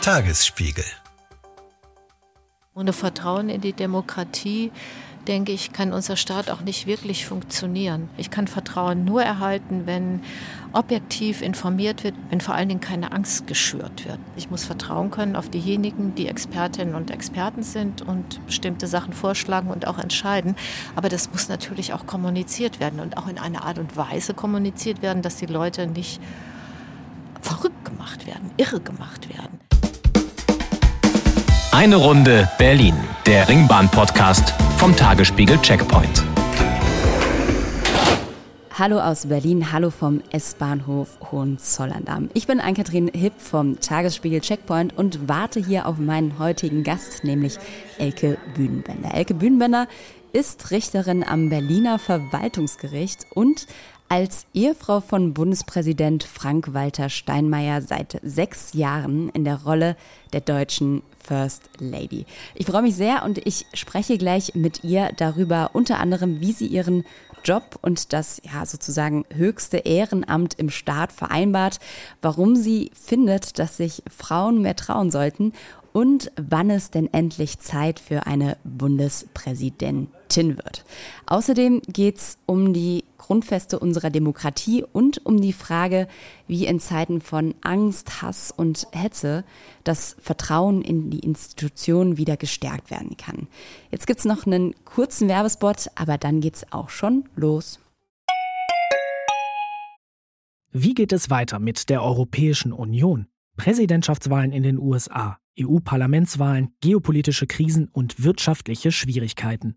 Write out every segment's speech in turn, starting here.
Tagesspiegel. Ohne Vertrauen in die Demokratie denke ich, kann unser Staat auch nicht wirklich funktionieren. Ich kann Vertrauen nur erhalten, wenn objektiv informiert wird, wenn vor allen Dingen keine Angst geschürt wird. Ich muss vertrauen können auf diejenigen, die Expertinnen und Experten sind und bestimmte Sachen vorschlagen und auch entscheiden. Aber das muss natürlich auch kommuniziert werden und auch in einer Art und Weise kommuniziert werden, dass die Leute nicht verrückt gemacht werden, irre gemacht werden. Eine Runde Berlin, der Ringbahn-Podcast vom Tagesspiegel Checkpoint. Hallo aus Berlin, hallo vom S-Bahnhof Hohenzollern. Ich bin Ann-Kathrin Hipp vom Tagesspiegel Checkpoint und warte hier auf meinen heutigen Gast, nämlich Elke Bühnenbender. Elke Bühnenbender ist Richterin am Berliner Verwaltungsgericht und als Ehefrau von Bundespräsident Frank-Walter Steinmeier seit sechs Jahren in der Rolle der deutschen First Lady. Ich freue mich sehr und ich spreche gleich mit ihr darüber, unter anderem, wie sie ihren Job und das ja sozusagen höchste Ehrenamt im Staat vereinbart, warum sie findet, dass sich Frauen mehr trauen sollten und wann es denn endlich Zeit für eine Bundespräsidentin wird. Außerdem geht es um die Grundfeste unserer Demokratie und um die Frage, wie in Zeiten von Angst, Hass und Hetze das Vertrauen in die Institutionen wieder gestärkt werden kann. Jetzt gibt es noch einen kurzen Werbespot, aber dann geht es auch schon los. Wie geht es weiter mit der Europäischen Union? Präsidentschaftswahlen in den USA, EU-Parlamentswahlen, geopolitische Krisen und wirtschaftliche Schwierigkeiten.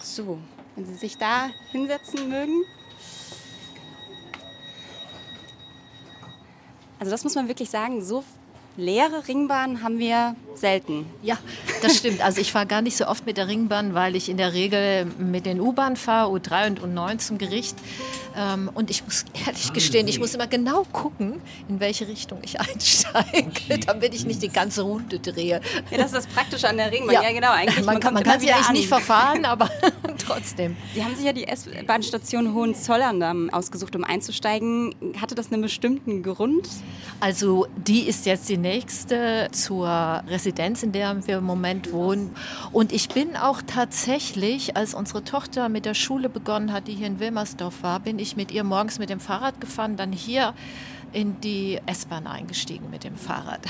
So, wenn Sie sich da hinsetzen mögen. Also, das muss man wirklich sagen, so leere Ringbahnen haben wir selten. Ja, das stimmt. Also ich fahre gar nicht so oft mit der Ringbahn, weil ich in der Regel mit den U-Bahn fahre, U3 und U9 zum Gericht. Ähm, und ich muss ehrlich gestehen, ich muss immer genau gucken, in welche Richtung ich einsteige, damit ich nicht die ganze Runde drehe. Ja, das ist das Praktische an der Ringbahn. Ja, ja genau. Eigentlich, man, man kann, man kann sie eigentlich nicht verfahren, aber trotzdem. Sie haben sich ja die S-Bahn-Station Hohenzollern ausgesucht, um einzusteigen. Hatte das einen bestimmten Grund? Also die ist jetzt die nächste zur Residenz, in der wir im Moment wohnen. Und ich bin auch tatsächlich, als unsere Tochter mit der Schule begonnen hat, die hier in Wilmersdorf war, bin ich mit ihr morgens mit dem Fahrrad gefahren, dann hier in die S-Bahn eingestiegen mit dem Fahrrad.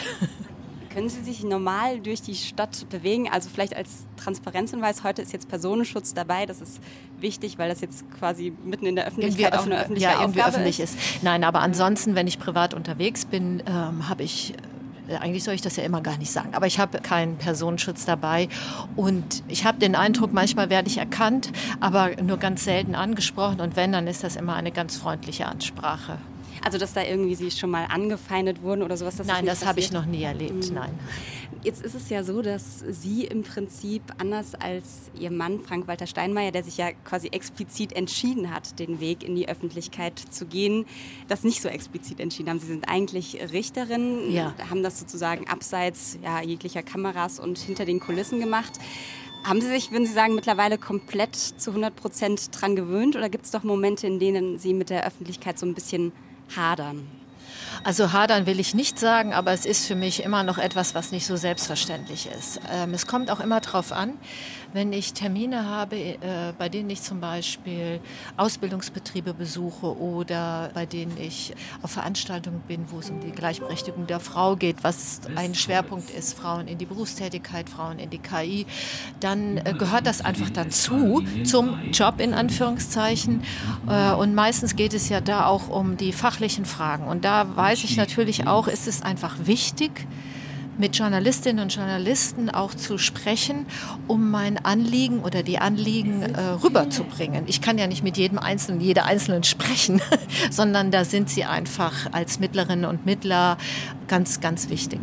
Können Sie sich normal durch die Stadt bewegen? Also vielleicht als Transparenzhinweis, heute ist jetzt Personenschutz dabei. Das ist wichtig, weil das jetzt quasi mitten in der Öffentlichkeit auch eine öffentliche ja, Aufgabe öffentlich ist. ist. Nein, aber ansonsten, wenn ich privat unterwegs bin, ähm, habe ich eigentlich soll ich das ja immer gar nicht sagen, aber ich habe keinen Personenschutz dabei und ich habe den Eindruck, manchmal werde ich erkannt, aber nur ganz selten angesprochen und wenn, dann ist das immer eine ganz freundliche Ansprache. Also, dass da irgendwie Sie schon mal angefeindet wurden oder sowas? Das nein, das habe ich noch nie erlebt, mhm. nein. Jetzt ist es ja so, dass Sie im Prinzip anders als Ihr Mann Frank-Walter Steinmeier, der sich ja quasi explizit entschieden hat, den Weg in die Öffentlichkeit zu gehen, das nicht so explizit entschieden haben. Sie sind eigentlich Richterin, ja. haben das sozusagen abseits ja, jeglicher Kameras und hinter den Kulissen gemacht. Haben Sie sich, würden Sie sagen, mittlerweile komplett zu 100 Prozent dran gewöhnt oder gibt es doch Momente, in denen Sie mit der Öffentlichkeit so ein bisschen hadern? Also hadern will ich nicht sagen, aber es ist für mich immer noch etwas, was nicht so selbstverständlich ist. Ähm, es kommt auch immer darauf an, wenn ich Termine habe, äh, bei denen ich zum Beispiel Ausbildungsbetriebe besuche oder bei denen ich auf Veranstaltungen bin, wo es um die Gleichberechtigung der Frau geht, was ein Schwerpunkt ist, Frauen in die Berufstätigkeit, Frauen in die KI, dann äh, gehört das einfach dazu, zum Job in Anführungszeichen. Äh, und meistens geht es ja da auch um die fachlichen Fragen. Und da weiß ich natürlich auch, ist es einfach wichtig, mit Journalistinnen und Journalisten auch zu sprechen, um mein Anliegen oder die Anliegen äh, rüberzubringen. Ich kann ja nicht mit jedem Einzelnen, jeder Einzelnen sprechen, sondern da sind sie einfach als Mittlerinnen und Mittler ganz, ganz wichtig.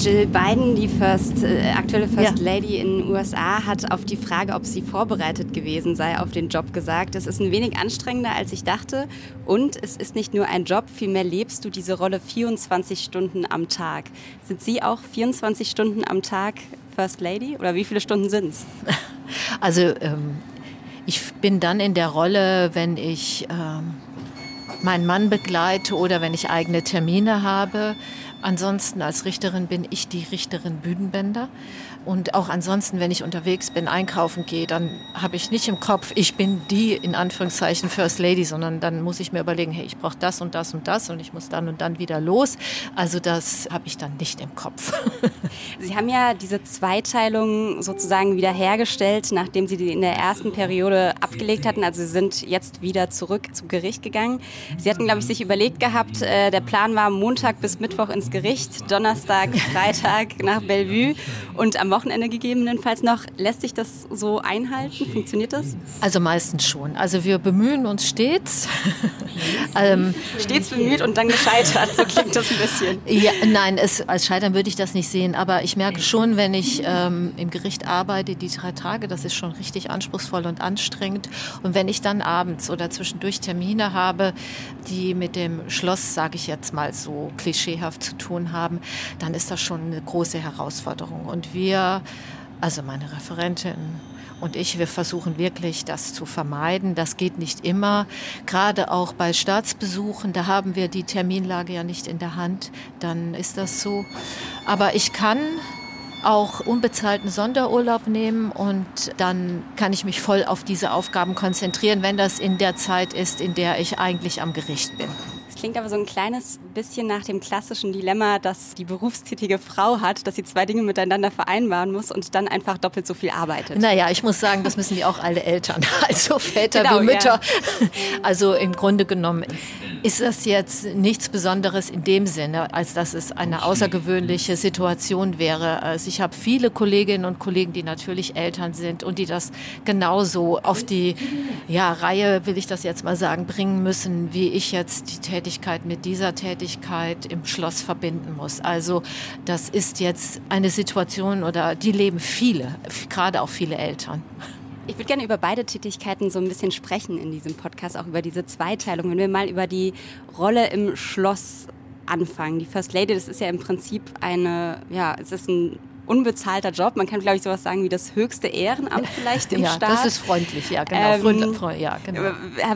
Jill Biden, die First, äh, aktuelle First ja. Lady in den USA, hat auf die Frage, ob sie vorbereitet gewesen sei auf den Job gesagt, es ist ein wenig anstrengender, als ich dachte. Und es ist nicht nur ein Job, vielmehr lebst du diese Rolle 24 Stunden am Tag. Sind Sie auch 24 Stunden am Tag First Lady oder wie viele Stunden sind es? Also ähm, ich bin dann in der Rolle, wenn ich ähm, meinen Mann begleite oder wenn ich eigene Termine habe. Ansonsten als Richterin bin ich die Richterin Bühnenbänder. Und auch ansonsten, wenn ich unterwegs bin, einkaufen gehe, dann habe ich nicht im Kopf, ich bin die in Anführungszeichen First Lady, sondern dann muss ich mir überlegen, hey, ich brauche das und das und das und ich muss dann und dann wieder los. Also das habe ich dann nicht im Kopf. Sie haben ja diese Zweiteilung sozusagen wiederhergestellt, nachdem Sie die in der ersten Periode abgelegt hatten. Also Sie sind jetzt wieder zurück zu Gericht gegangen. Sie hatten, glaube ich, sich überlegt gehabt, äh, der Plan war Montag bis Mittwoch ins Gericht, Donnerstag, Freitag nach Bellevue und am Wochenende gegebenenfalls noch. Lässt sich das so einhalten? Funktioniert das? Also meistens schon. Also wir bemühen uns stets. ähm, stets bemüht und dann gescheitert, so klingt das ein bisschen. Ja, nein, es, als Scheitern würde ich das nicht sehen. Aber ich merke schon, wenn ich ähm, im Gericht arbeite, die drei Tage, das ist schon richtig anspruchsvoll und anstrengend. Und wenn ich dann abends oder zwischendurch Termine habe, die mit dem Schloss, sage ich jetzt mal so klischeehaft zu tun haben, dann ist das schon eine große Herausforderung. Und wir also meine Referentin und ich, wir versuchen wirklich, das zu vermeiden. Das geht nicht immer. Gerade auch bei Staatsbesuchen, da haben wir die Terminlage ja nicht in der Hand. Dann ist das so. Aber ich kann auch unbezahlten Sonderurlaub nehmen und dann kann ich mich voll auf diese Aufgaben konzentrieren, wenn das in der Zeit ist, in der ich eigentlich am Gericht bin. Klingt aber so ein kleines bisschen nach dem klassischen Dilemma, das die berufstätige Frau hat, dass sie zwei Dinge miteinander vereinbaren muss und dann einfach doppelt so viel arbeitet. Naja, ich muss sagen, das müssen die auch alle Eltern, also Väter genau, wie Mütter. Ja. Also im Grunde genommen ist das jetzt nichts Besonderes in dem Sinne, als dass es eine außergewöhnliche Situation wäre. Also ich habe viele Kolleginnen und Kollegen, die natürlich Eltern sind und die das genauso auf die ja, Reihe, will ich das jetzt mal sagen, bringen müssen, wie ich jetzt die Tätigkeit Tätigkeit mit dieser Tätigkeit im Schloss verbinden muss. Also das ist jetzt eine Situation oder die leben viele, gerade auch viele Eltern. Ich würde gerne über beide Tätigkeiten so ein bisschen sprechen in diesem Podcast, auch über diese Zweiteilung. Wenn wir mal über die Rolle im Schloss anfangen. Die First Lady, das ist ja im Prinzip eine, ja, es ist ein unbezahlter Job. Man kann, glaube ich, sowas sagen wie das höchste Ehrenamt vielleicht im ja, Staat. Das ist freundlich, ja, genau. Ähm, ja, genau.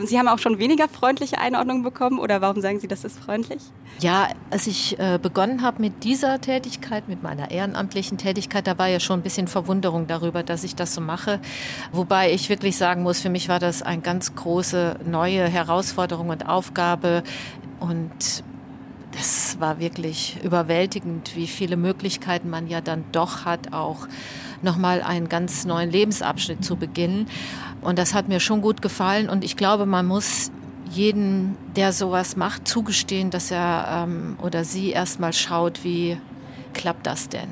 Sie haben auch schon weniger freundliche Einordnungen bekommen oder warum sagen Sie, das ist freundlich? Ja, als ich äh, begonnen habe mit dieser Tätigkeit, mit meiner ehrenamtlichen Tätigkeit, da war ja schon ein bisschen Verwunderung darüber, dass ich das so mache. Wobei ich wirklich sagen muss, für mich war das eine ganz große neue Herausforderung und Aufgabe. Und das war wirklich überwältigend, wie viele Möglichkeiten man ja dann doch hat, auch nochmal einen ganz neuen Lebensabschnitt zu beginnen. Und das hat mir schon gut gefallen. Und ich glaube, man muss jeden, der sowas macht, zugestehen, dass er ähm, oder sie erstmal schaut, wie klappt das denn?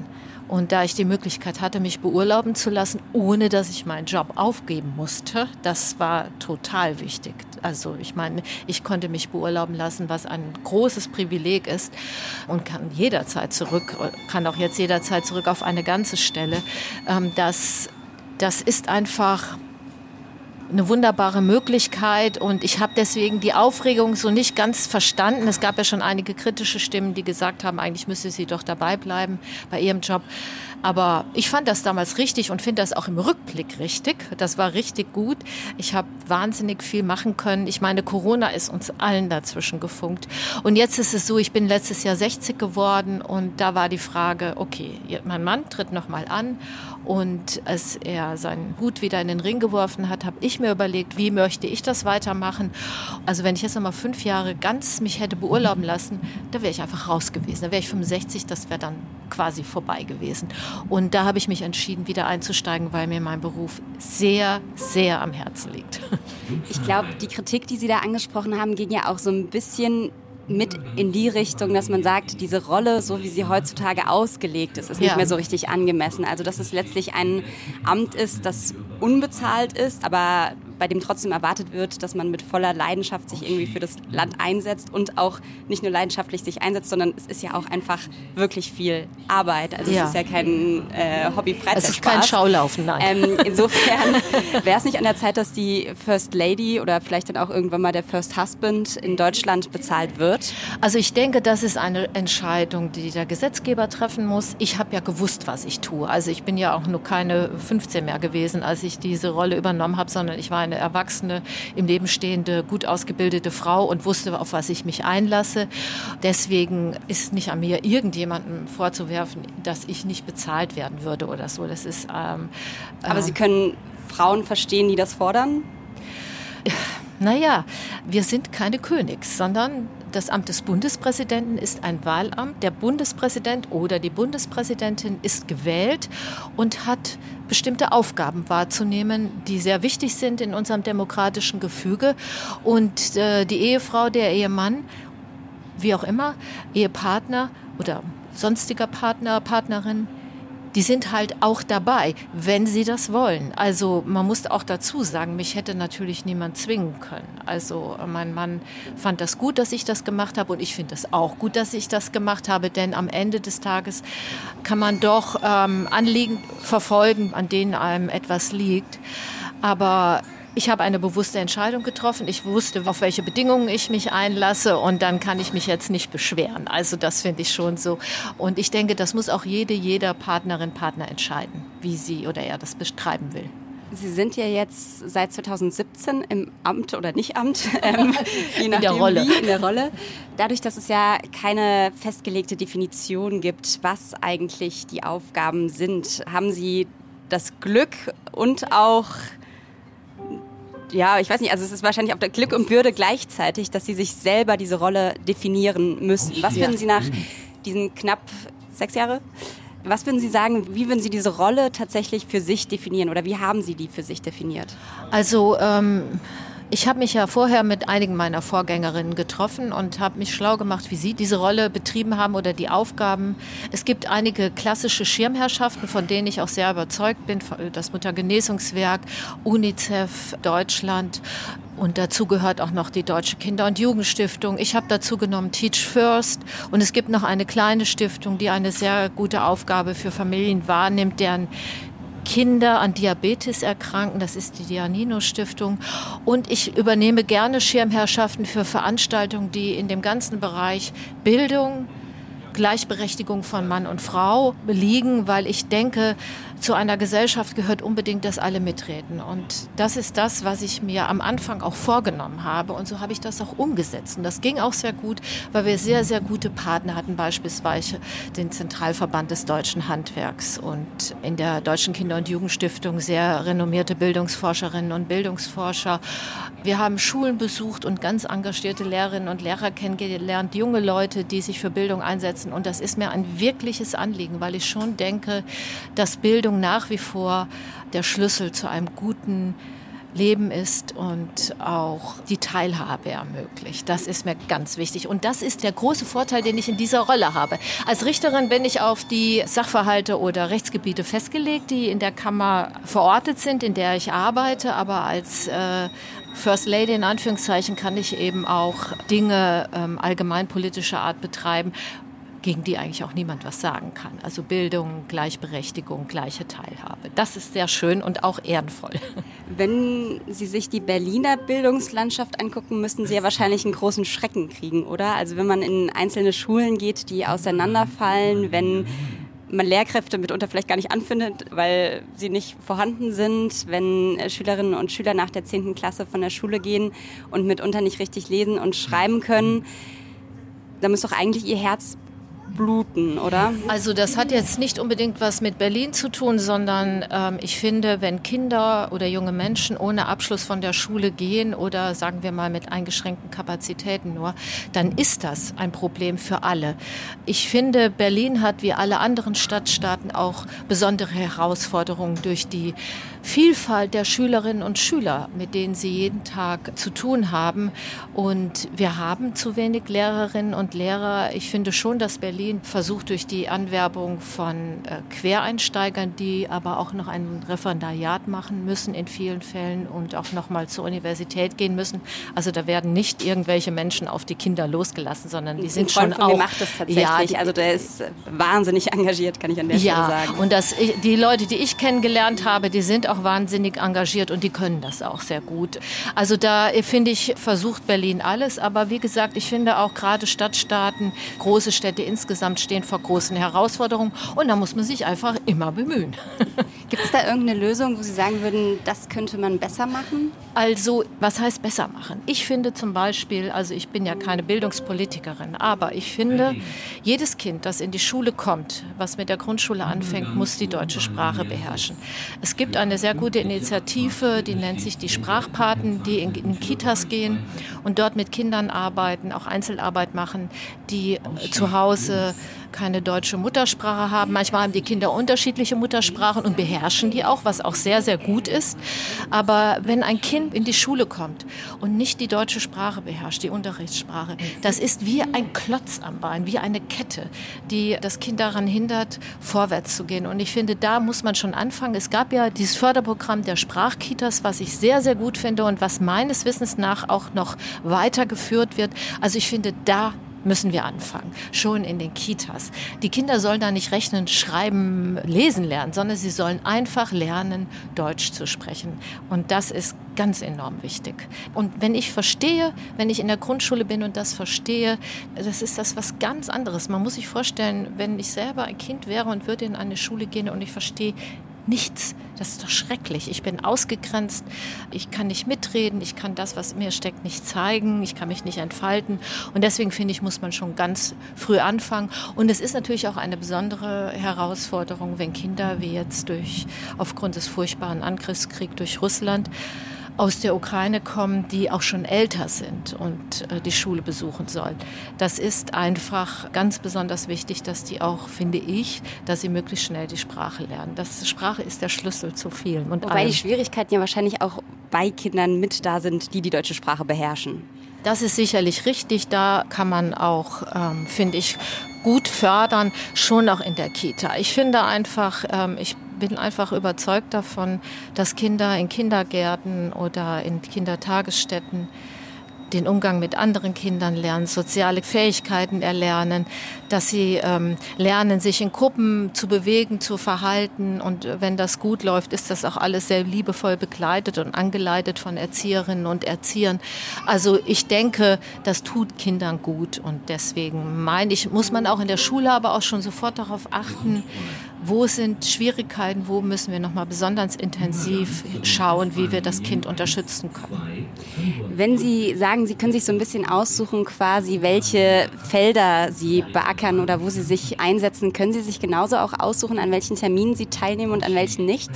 Und da ich die Möglichkeit hatte, mich beurlauben zu lassen, ohne dass ich meinen Job aufgeben musste, das war total wichtig. Also ich meine, ich konnte mich beurlauben lassen, was ein großes Privileg ist und kann jederzeit zurück, kann auch jetzt jederzeit zurück auf eine ganze Stelle. Ähm, das, das ist einfach eine wunderbare Möglichkeit und ich habe deswegen die Aufregung so nicht ganz verstanden. Es gab ja schon einige kritische Stimmen, die gesagt haben, eigentlich müsse sie doch dabei bleiben bei ihrem Job. Aber ich fand das damals richtig und finde das auch im Rückblick richtig. Das war richtig gut. Ich habe wahnsinnig viel machen können. Ich meine, Corona ist uns allen dazwischen gefunkt. Und jetzt ist es so, ich bin letztes Jahr 60 geworden und da war die Frage, okay, mein Mann tritt nochmal an und als er seinen Hut wieder in den Ring geworfen hat, habe ich mir überlegt, wie möchte ich das weitermachen. Also wenn ich jetzt nochmal fünf Jahre ganz mich hätte beurlauben lassen, da wäre ich einfach raus gewesen. Da wäre ich 65, das wäre dann quasi vorbei gewesen. Und da habe ich mich entschieden, wieder einzusteigen, weil mir mein Beruf sehr, sehr am Herzen liegt. Ich glaube, die Kritik, die Sie da angesprochen haben, ging ja auch so ein bisschen mit in die Richtung, dass man sagt, diese Rolle, so wie sie heutzutage ausgelegt ist, ist nicht ja. mehr so richtig angemessen. Also dass es letztlich ein Amt ist, das unbezahlt ist, aber bei dem trotzdem erwartet wird, dass man mit voller Leidenschaft sich irgendwie für das Land einsetzt und auch nicht nur leidenschaftlich sich einsetzt, sondern es ist ja auch einfach wirklich viel Arbeit. Also ja. es ist ja kein äh, Hobby-Freizeit. Es ist kein Schaulaufen, nein. Ähm, insofern wäre es nicht an der Zeit, dass die First Lady oder vielleicht dann auch irgendwann mal der First Husband in Deutschland bezahlt wird? Also ich denke, das ist eine Entscheidung, die der Gesetzgeber treffen muss. Ich habe ja gewusst, was ich tue. Also ich bin ja auch nur keine 15 mehr gewesen, als ich diese Rolle übernommen habe, sondern ich war eine erwachsene, im Leben stehende, gut ausgebildete Frau und wusste, auf was ich mich einlasse. Deswegen ist nicht an mir, irgendjemandem vorzuwerfen, dass ich nicht bezahlt werden würde oder so. Das ist. Ähm, Aber äh, Sie können Frauen verstehen, die das fordern? Naja, wir sind keine Königs, sondern das Amt des Bundespräsidenten ist ein Wahlamt. Der Bundespräsident oder die Bundespräsidentin ist gewählt und hat bestimmte Aufgaben wahrzunehmen, die sehr wichtig sind in unserem demokratischen Gefüge. Und äh, die Ehefrau, der Ehemann, wie auch immer, Ehepartner oder sonstiger Partner, Partnerin, die sind halt auch dabei, wenn sie das wollen. Also man muss auch dazu sagen, mich hätte natürlich niemand zwingen können. Also mein Mann fand das gut, dass ich das gemacht habe und ich finde es auch gut, dass ich das gemacht habe, denn am Ende des Tages kann man doch ähm, Anliegen verfolgen, an denen einem etwas liegt. Aber ich habe eine bewusste Entscheidung getroffen. Ich wusste, auf welche Bedingungen ich mich einlasse und dann kann ich mich jetzt nicht beschweren. Also das finde ich schon so. Und ich denke, das muss auch jede, jeder Partnerin, Partner entscheiden, wie sie oder er das betreiben will. Sie sind ja jetzt seit 2017 im Amt oder nicht Amt, ähm, je nachdem in der Rolle. Wie, in der Rolle. Dadurch, dass es ja keine festgelegte Definition gibt, was eigentlich die Aufgaben sind, haben Sie das Glück und auch ja, ich weiß nicht, also es ist wahrscheinlich auf der Glück und Bürde gleichzeitig, dass sie sich selber diese Rolle definieren müssen. Was würden Sie nach diesen knapp sechs Jahre? Was würden Sie sagen, wie würden Sie diese Rolle tatsächlich für sich definieren oder wie haben Sie die für sich definiert? Also ähm ich habe mich ja vorher mit einigen meiner Vorgängerinnen getroffen und habe mich schlau gemacht, wie sie diese Rolle betrieben haben oder die Aufgaben. Es gibt einige klassische Schirmherrschaften, von denen ich auch sehr überzeugt bin. Das Muttergenesungswerk, UNICEF, Deutschland. Und dazu gehört auch noch die Deutsche Kinder- und Jugendstiftung. Ich habe dazu genommen Teach First. Und es gibt noch eine kleine Stiftung, die eine sehr gute Aufgabe für Familien wahrnimmt, deren Kinder an Diabetes erkranken. Das ist die Dianino Stiftung. Und ich übernehme gerne Schirmherrschaften für Veranstaltungen, die in dem ganzen Bereich Bildung, Gleichberechtigung von Mann und Frau liegen, weil ich denke, zu einer Gesellschaft gehört unbedingt, dass alle mitreden. Und das ist das, was ich mir am Anfang auch vorgenommen habe. Und so habe ich das auch umgesetzt. Und das ging auch sehr gut, weil wir sehr, sehr gute Partner hatten, beispielsweise den Zentralverband des deutschen Handwerks und in der Deutschen Kinder- und Jugendstiftung sehr renommierte Bildungsforscherinnen und Bildungsforscher. Wir haben Schulen besucht und ganz engagierte Lehrerinnen und Lehrer kennengelernt, junge Leute, die sich für Bildung einsetzen. Und das ist mir ein wirkliches Anliegen, weil ich schon denke, dass Bildung Bildung nach wie vor der Schlüssel zu einem guten Leben ist und auch die Teilhabe ermöglicht. Das ist mir ganz wichtig. Und das ist der große Vorteil, den ich in dieser Rolle habe. Als Richterin bin ich auf die Sachverhalte oder Rechtsgebiete festgelegt, die in der Kammer verortet sind, in der ich arbeite. Aber als äh, First Lady in Anführungszeichen kann ich eben auch Dinge ähm, allgemeinpolitischer Art betreiben, gegen die eigentlich auch niemand was sagen kann. Also Bildung, Gleichberechtigung, gleiche Teilhabe. Das ist sehr schön und auch ehrenvoll. Wenn Sie sich die Berliner Bildungslandschaft angucken, müssten Sie ja wahrscheinlich einen großen Schrecken kriegen, oder? Also wenn man in einzelne Schulen geht, die auseinanderfallen, wenn man Lehrkräfte mitunter vielleicht gar nicht anfindet, weil sie nicht vorhanden sind, wenn Schülerinnen und Schüler nach der 10. Klasse von der Schule gehen und mitunter nicht richtig lesen und schreiben können, da muss doch eigentlich ihr Herz bluten, oder? Also das hat jetzt nicht unbedingt was mit Berlin zu tun, sondern ähm, ich finde, wenn Kinder oder junge Menschen ohne Abschluss von der Schule gehen oder sagen wir mal mit eingeschränkten Kapazitäten nur, dann ist das ein Problem für alle. Ich finde, Berlin hat wie alle anderen Stadtstaaten auch besondere Herausforderungen durch die Vielfalt der Schülerinnen und Schüler, mit denen sie jeden Tag zu tun haben. Und wir haben zu wenig Lehrerinnen und Lehrer. Ich finde schon, dass Berlin Berlin versucht durch die Anwerbung von äh, Quereinsteigern, die aber auch noch ein Referendariat machen müssen in vielen Fällen und auch noch mal zur Universität gehen müssen. Also da werden nicht irgendwelche Menschen auf die Kinder losgelassen, sondern die sind schon auch. macht das tatsächlich. Ja, die, also der ist wahnsinnig engagiert, kann ich an der ja, Stelle sagen. Und das, die Leute, die ich kennengelernt habe, die sind auch wahnsinnig engagiert und die können das auch sehr gut. Also da finde ich versucht Berlin alles, aber wie gesagt, ich finde auch gerade Stadtstaaten, große Städte insgesamt stehen vor großen Herausforderungen und da muss man sich einfach immer bemühen. Gibt es da irgendeine Lösung, wo Sie sagen würden, das könnte man besser machen? Also, was heißt besser machen? Ich finde zum Beispiel, also ich bin ja keine Bildungspolitikerin, aber ich finde, jedes Kind, das in die Schule kommt, was mit der Grundschule anfängt, muss die deutsche Sprache beherrschen. Es gibt eine sehr gute Initiative, die nennt sich die Sprachpaten, die in, in Kitas gehen und dort mit Kindern arbeiten, auch Einzelarbeit machen, die zu Hause keine deutsche Muttersprache haben. Manchmal haben die Kinder unterschiedliche Muttersprachen und beherrschen die auch, was auch sehr, sehr gut ist. Aber wenn ein Kind in die Schule kommt und nicht die deutsche Sprache beherrscht, die Unterrichtssprache, das ist wie ein Klotz am Bein, wie eine Kette, die das Kind daran hindert, vorwärts zu gehen. Und ich finde, da muss man schon anfangen. Es gab ja dieses Förderprogramm der Sprachkitas, was ich sehr, sehr gut finde und was meines Wissens nach auch noch weitergeführt wird. Also ich finde, da müssen wir anfangen, schon in den Kitas. Die Kinder sollen da nicht rechnen, schreiben, lesen lernen, sondern sie sollen einfach lernen, Deutsch zu sprechen. Und das ist ganz enorm wichtig. Und wenn ich verstehe, wenn ich in der Grundschule bin und das verstehe, das ist das was ganz anderes. Man muss sich vorstellen, wenn ich selber ein Kind wäre und würde in eine Schule gehen und ich verstehe nichts. Das ist doch schrecklich. Ich bin ausgegrenzt, ich kann nicht mitreden, ich kann das, was in mir steckt, nicht zeigen, ich kann mich nicht entfalten. Und deswegen finde ich, muss man schon ganz früh anfangen. Und es ist natürlich auch eine besondere Herausforderung, wenn Kinder wie jetzt durch, aufgrund des furchtbaren Angriffskriegs durch Russland, aus der Ukraine kommen, die auch schon älter sind und äh, die Schule besuchen sollen. Das ist einfach ganz besonders wichtig, dass die auch, finde ich, dass sie möglichst schnell die Sprache lernen. Das Sprache ist der Schlüssel zu vielen. Und Wobei allem. die Schwierigkeiten ja wahrscheinlich auch bei Kindern mit da sind, die die deutsche Sprache beherrschen. Das ist sicherlich richtig. Da kann man auch, ähm, finde ich, gut fördern, schon auch in der Kita. Ich finde einfach, ähm, ich bin einfach überzeugt davon, dass Kinder in Kindergärten oder in Kindertagesstätten den Umgang mit anderen Kindern lernen, soziale Fähigkeiten erlernen, dass sie ähm, lernen, sich in Gruppen zu bewegen, zu verhalten. Und wenn das gut läuft, ist das auch alles sehr liebevoll begleitet und angeleitet von Erzieherinnen und Erziehern. Also ich denke, das tut Kindern gut. Und deswegen meine ich, muss man auch in der Schule aber auch schon sofort darauf achten, wo sind Schwierigkeiten, wo müssen wir nochmal besonders intensiv schauen, wie wir das Kind unterstützen können. Wenn Sie sagen, Sie können sich so ein bisschen aussuchen, quasi, welche Felder Sie beackern oder wo Sie sich einsetzen, können Sie sich genauso auch aussuchen, an welchen Terminen Sie teilnehmen und an welchen nicht?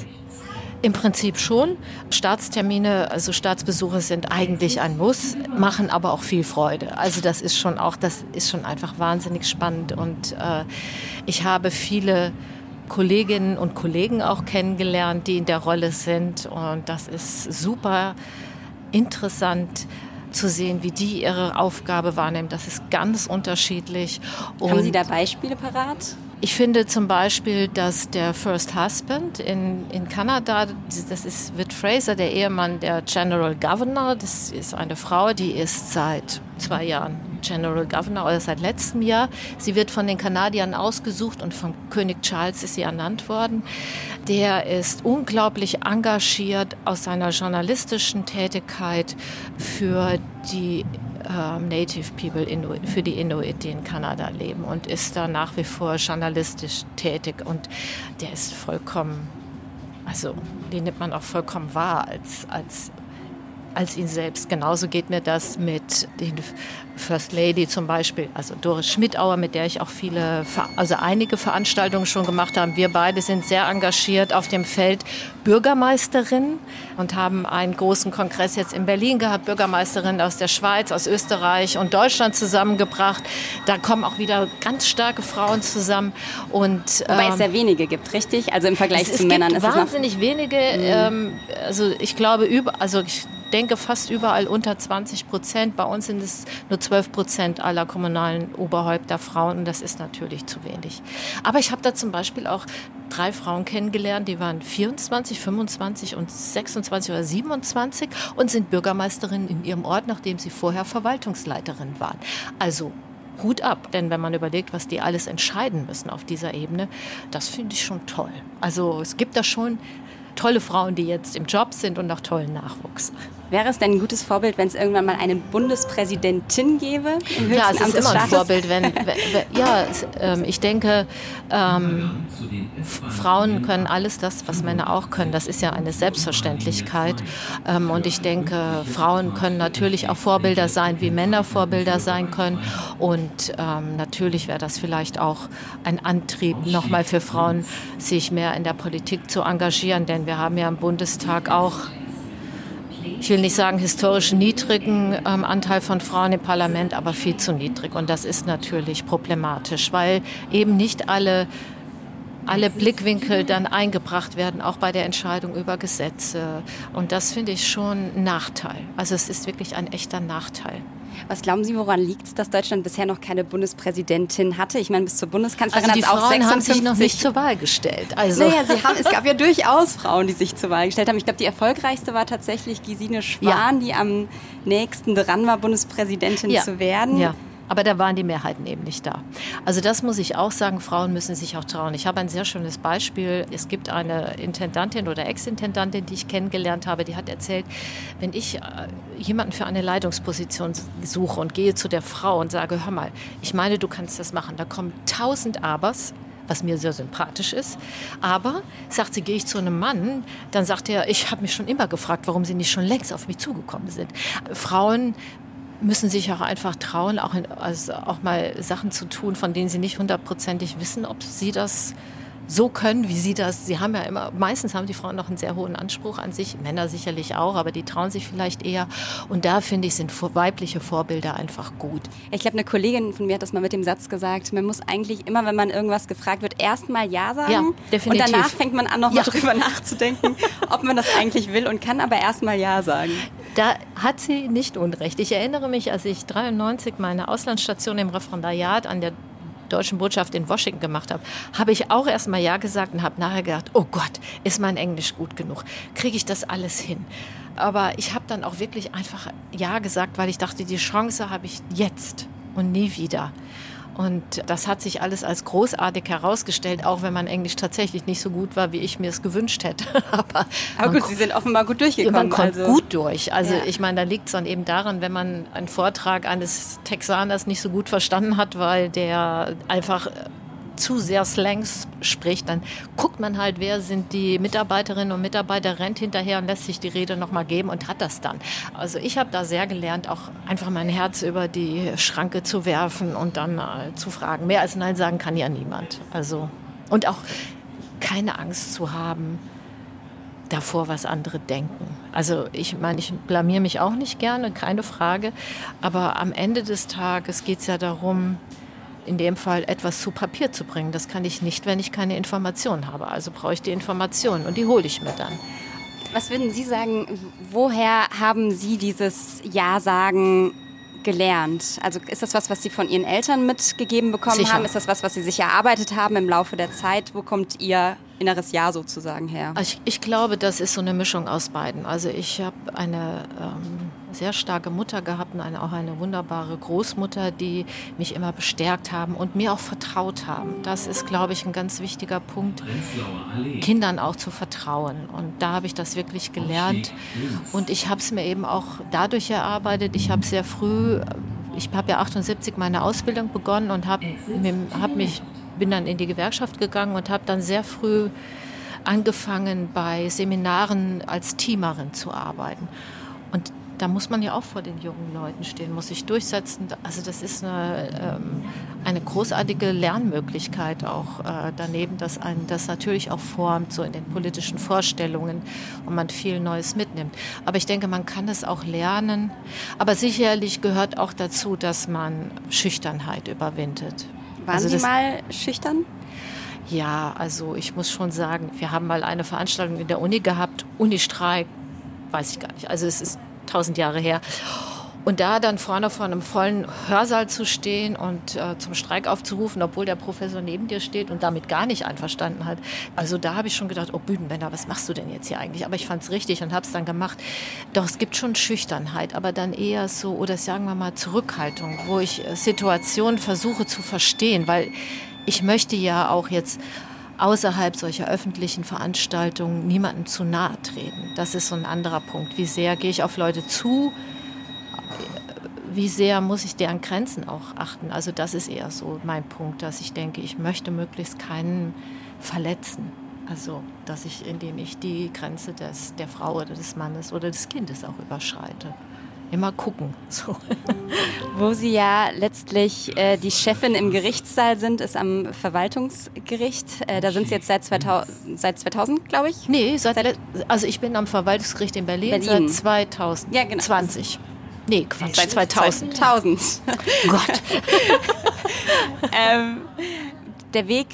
Im Prinzip schon. Staatstermine, also Staatsbesuche sind eigentlich ein Muss, machen aber auch viel Freude. Also das ist schon auch, das ist schon einfach wahnsinnig spannend und äh, ich habe viele Kolleginnen und Kollegen auch kennengelernt, die in der Rolle sind. Und das ist super interessant zu sehen, wie die ihre Aufgabe wahrnehmen. Das ist ganz unterschiedlich. Und Haben Sie da Beispiele parat? Ich finde zum Beispiel, dass der First Husband in, in Kanada, das ist Whit Fraser, der Ehemann der General Governor, das ist eine Frau, die ist seit zwei Jahren General Governor oder seit letztem Jahr. Sie wird von den Kanadiern ausgesucht und von König Charles ist sie ernannt worden. Der ist unglaublich engagiert aus seiner journalistischen Tätigkeit für die äh, Native People, Inuit, für die Inuit, die in Kanada leben und ist da nach wie vor journalistisch tätig und der ist vollkommen, also den nimmt man auch vollkommen wahr als, als als ihn selbst. Genauso geht mir das mit den First Lady zum Beispiel, also Doris Schmidauer, mit der ich auch viele, also einige Veranstaltungen schon gemacht habe. Wir beide sind sehr engagiert auf dem Feld Bürgermeisterin und haben einen großen Kongress jetzt in Berlin gehabt, Bürgermeisterinnen aus der Schweiz, aus Österreich und Deutschland zusammengebracht. Da kommen auch wieder ganz starke Frauen zusammen. Und, Wobei ähm, es sehr wenige gibt, richtig? Also im Vergleich zu Männern ist es wahnsinnig wenige. Mhm. Ähm, also ich glaube, über, also ich denke fast überall unter 20 Prozent. Bei uns sind es nur 12 Prozent aller kommunalen Oberhäupter Frauen und das ist natürlich zu wenig. Aber ich habe da zum Beispiel auch drei Frauen kennengelernt, die waren 24, 25 und 26 oder 27 und sind Bürgermeisterinnen in ihrem Ort, nachdem sie vorher Verwaltungsleiterin waren. Also Hut ab, denn wenn man überlegt, was die alles entscheiden müssen auf dieser Ebene, das finde ich schon toll. Also es gibt da schon tolle Frauen, die jetzt im Job sind und auch tollen Nachwuchs. Wäre es denn ein gutes Vorbild, wenn es irgendwann mal eine Bundespräsidentin gäbe? ja, es ist immer ein Vorbild, wenn, wenn ja, ähm, ich denke, ähm, Frauen können alles das, was Männer auch können. Das ist ja eine Selbstverständlichkeit. Ähm, und ich denke, Frauen können natürlich auch Vorbilder sein, wie Männer Vorbilder sein können. Und ähm, natürlich wäre das vielleicht auch ein Antrieb, nochmal für Frauen, sich mehr in der Politik zu engagieren. Denn wir haben ja im Bundestag auch ich will nicht sagen historisch niedrigen ähm, Anteil von Frauen im Parlament, aber viel zu niedrig. Und das ist natürlich problematisch, weil eben nicht alle alle Blickwinkel dann eingebracht werden, auch bei der Entscheidung über Gesetze. Und das finde ich schon ein Nachteil. Also es ist wirklich ein echter Nachteil. Was glauben Sie, woran liegt es, dass Deutschland bisher noch keine Bundespräsidentin hatte? Ich meine, bis zur Bundeskanzlerin also hat es auch Frauen haben sich noch nicht zur Wahl gestellt. Also naja, sie haben, es gab ja durchaus Frauen, die sich zur Wahl gestellt haben. Ich glaube, die erfolgreichste war tatsächlich Gesine Schwan, ja. die am nächsten dran war, Bundespräsidentin ja. zu werden. Ja. Aber da waren die Mehrheiten eben nicht da. Also das muss ich auch sagen, Frauen müssen sich auch trauen. Ich habe ein sehr schönes Beispiel. Es gibt eine Intendantin oder Ex-Intendantin, die ich kennengelernt habe, die hat erzählt, wenn ich äh, jemanden für eine Leitungsposition suche und gehe zu der Frau und sage, hör mal, ich meine, du kannst das machen, da kommen tausend Abers, was mir sehr sympathisch ist. Aber, sagt sie, gehe ich zu einem Mann, dann sagt er, ich habe mich schon immer gefragt, warum sie nicht schon längst auf mich zugekommen sind. Frauen müssen sich auch einfach trauen, auch, in, also auch mal Sachen zu tun, von denen sie nicht hundertprozentig wissen, ob sie das so können, wie sie das. Sie haben ja immer, meistens haben die Frauen noch einen sehr hohen Anspruch an sich, Männer sicherlich auch, aber die trauen sich vielleicht eher. Und da finde ich, sind weibliche Vorbilder einfach gut. Ich glaube, eine Kollegin von mir hat das mal mit dem Satz gesagt, man muss eigentlich immer, wenn man irgendwas gefragt wird, erstmal Ja sagen. Ja, definitiv. Und danach fängt man an, nochmal ja. drüber nachzudenken, ob man das eigentlich will und kann aber erstmal Ja sagen. Da hat sie nicht Unrecht. Ich erinnere mich, als ich 93 meine Auslandsstation im Referendariat an der deutschen Botschaft in Washington gemacht habe, habe ich auch erstmal Ja gesagt und habe nachher gedacht, oh Gott, ist mein Englisch gut genug? Kriege ich das alles hin? Aber ich habe dann auch wirklich einfach Ja gesagt, weil ich dachte, die Chance habe ich jetzt und nie wieder. Und das hat sich alles als großartig herausgestellt, auch wenn mein Englisch tatsächlich nicht so gut war, wie ich mir es gewünscht hätte. Aber, Aber gut, Sie sind offenbar gut durchgekommen. Man kommt also. gut durch. Also ja. ich meine, da liegt es dann eben daran, wenn man einen Vortrag eines Texaners nicht so gut verstanden hat, weil der einfach zu sehr Slangs spricht, dann guckt man halt, wer sind die Mitarbeiterinnen und Mitarbeiter, rennt hinterher und lässt sich die Rede nochmal geben und hat das dann. Also ich habe da sehr gelernt, auch einfach mein Herz über die Schranke zu werfen und dann äh, zu fragen. Mehr als Nein sagen kann ja niemand. Also und auch keine Angst zu haben davor, was andere denken. Also ich meine, ich blamier mich auch nicht gerne, keine Frage. Aber am Ende des Tages geht es ja darum, in dem Fall etwas zu Papier zu bringen. Das kann ich nicht, wenn ich keine Informationen habe. Also brauche ich die Informationen und die hole ich mir dann. Was würden Sie sagen, woher haben Sie dieses Ja-Sagen gelernt? Also ist das was, was Sie von Ihren Eltern mitgegeben bekommen Sicher. haben? Ist das was, was Sie sich erarbeitet haben im Laufe der Zeit? Wo kommt Ihr inneres Ja sozusagen her? Ich, ich glaube, das ist so eine Mischung aus beiden. Also ich habe eine ähm, sehr starke Mutter gehabt und eine, auch eine wunderbare Großmutter, die mich immer bestärkt haben und mir auch vertraut haben. Das ist, glaube ich, ein ganz wichtiger Punkt, Kindern auch zu vertrauen. Und da habe ich das wirklich gelernt. Und ich habe es mir eben auch dadurch erarbeitet. Ich habe sehr früh, ich habe ja 78 meine Ausbildung begonnen und habe hab mich bin dann in die Gewerkschaft gegangen und habe dann sehr früh angefangen, bei Seminaren als Teamerin zu arbeiten. Und da muss man ja auch vor den jungen Leuten stehen, muss sich durchsetzen. Also das ist eine, ähm, eine großartige Lernmöglichkeit auch äh, daneben, dass einen das natürlich auch formt, so in den politischen Vorstellungen und man viel Neues mitnimmt. Aber ich denke, man kann es auch lernen. Aber sicherlich gehört auch dazu, dass man Schüchternheit überwindet. Waren also Sie mal schüchtern? Ja, also ich muss schon sagen, wir haben mal eine Veranstaltung in der Uni gehabt, Unistreik, weiß ich gar nicht. Also es ist tausend Jahre her. Und da dann vorne vor einem vollen Hörsaal zu stehen und äh, zum Streik aufzurufen, obwohl der Professor neben dir steht und damit gar nicht einverstanden hat. Also da habe ich schon gedacht, oh Bühnenbänder, was machst du denn jetzt hier eigentlich? Aber ich fand es richtig und habe es dann gemacht. Doch es gibt schon Schüchternheit, aber dann eher so, oder sagen wir mal Zurückhaltung, wo ich äh, Situationen versuche zu verstehen, weil ich möchte ja auch jetzt außerhalb solcher öffentlichen Veranstaltungen niemandem zu nahe treten. Das ist so ein anderer Punkt. Wie sehr gehe ich auf Leute zu? wie sehr muss ich deren Grenzen auch achten? Also das ist eher so mein Punkt, dass ich denke, ich möchte möglichst keinen verletzen. Also, dass ich, indem ich die Grenze des, der Frau oder des Mannes oder des Kindes auch überschreite. Immer gucken. So. Wo Sie ja letztlich äh, die Chefin im Gerichtssaal sind, ist am Verwaltungsgericht. Äh, da sind Sie jetzt seit 2000, seit 2000 glaube ich? Nee, seit, seit, also ich bin am Verwaltungsgericht in Berlin, Berlin. seit 2020. Ja, genau. Nee, Quatsch, seit 2000. 2000. Oh Gott. ähm, der Weg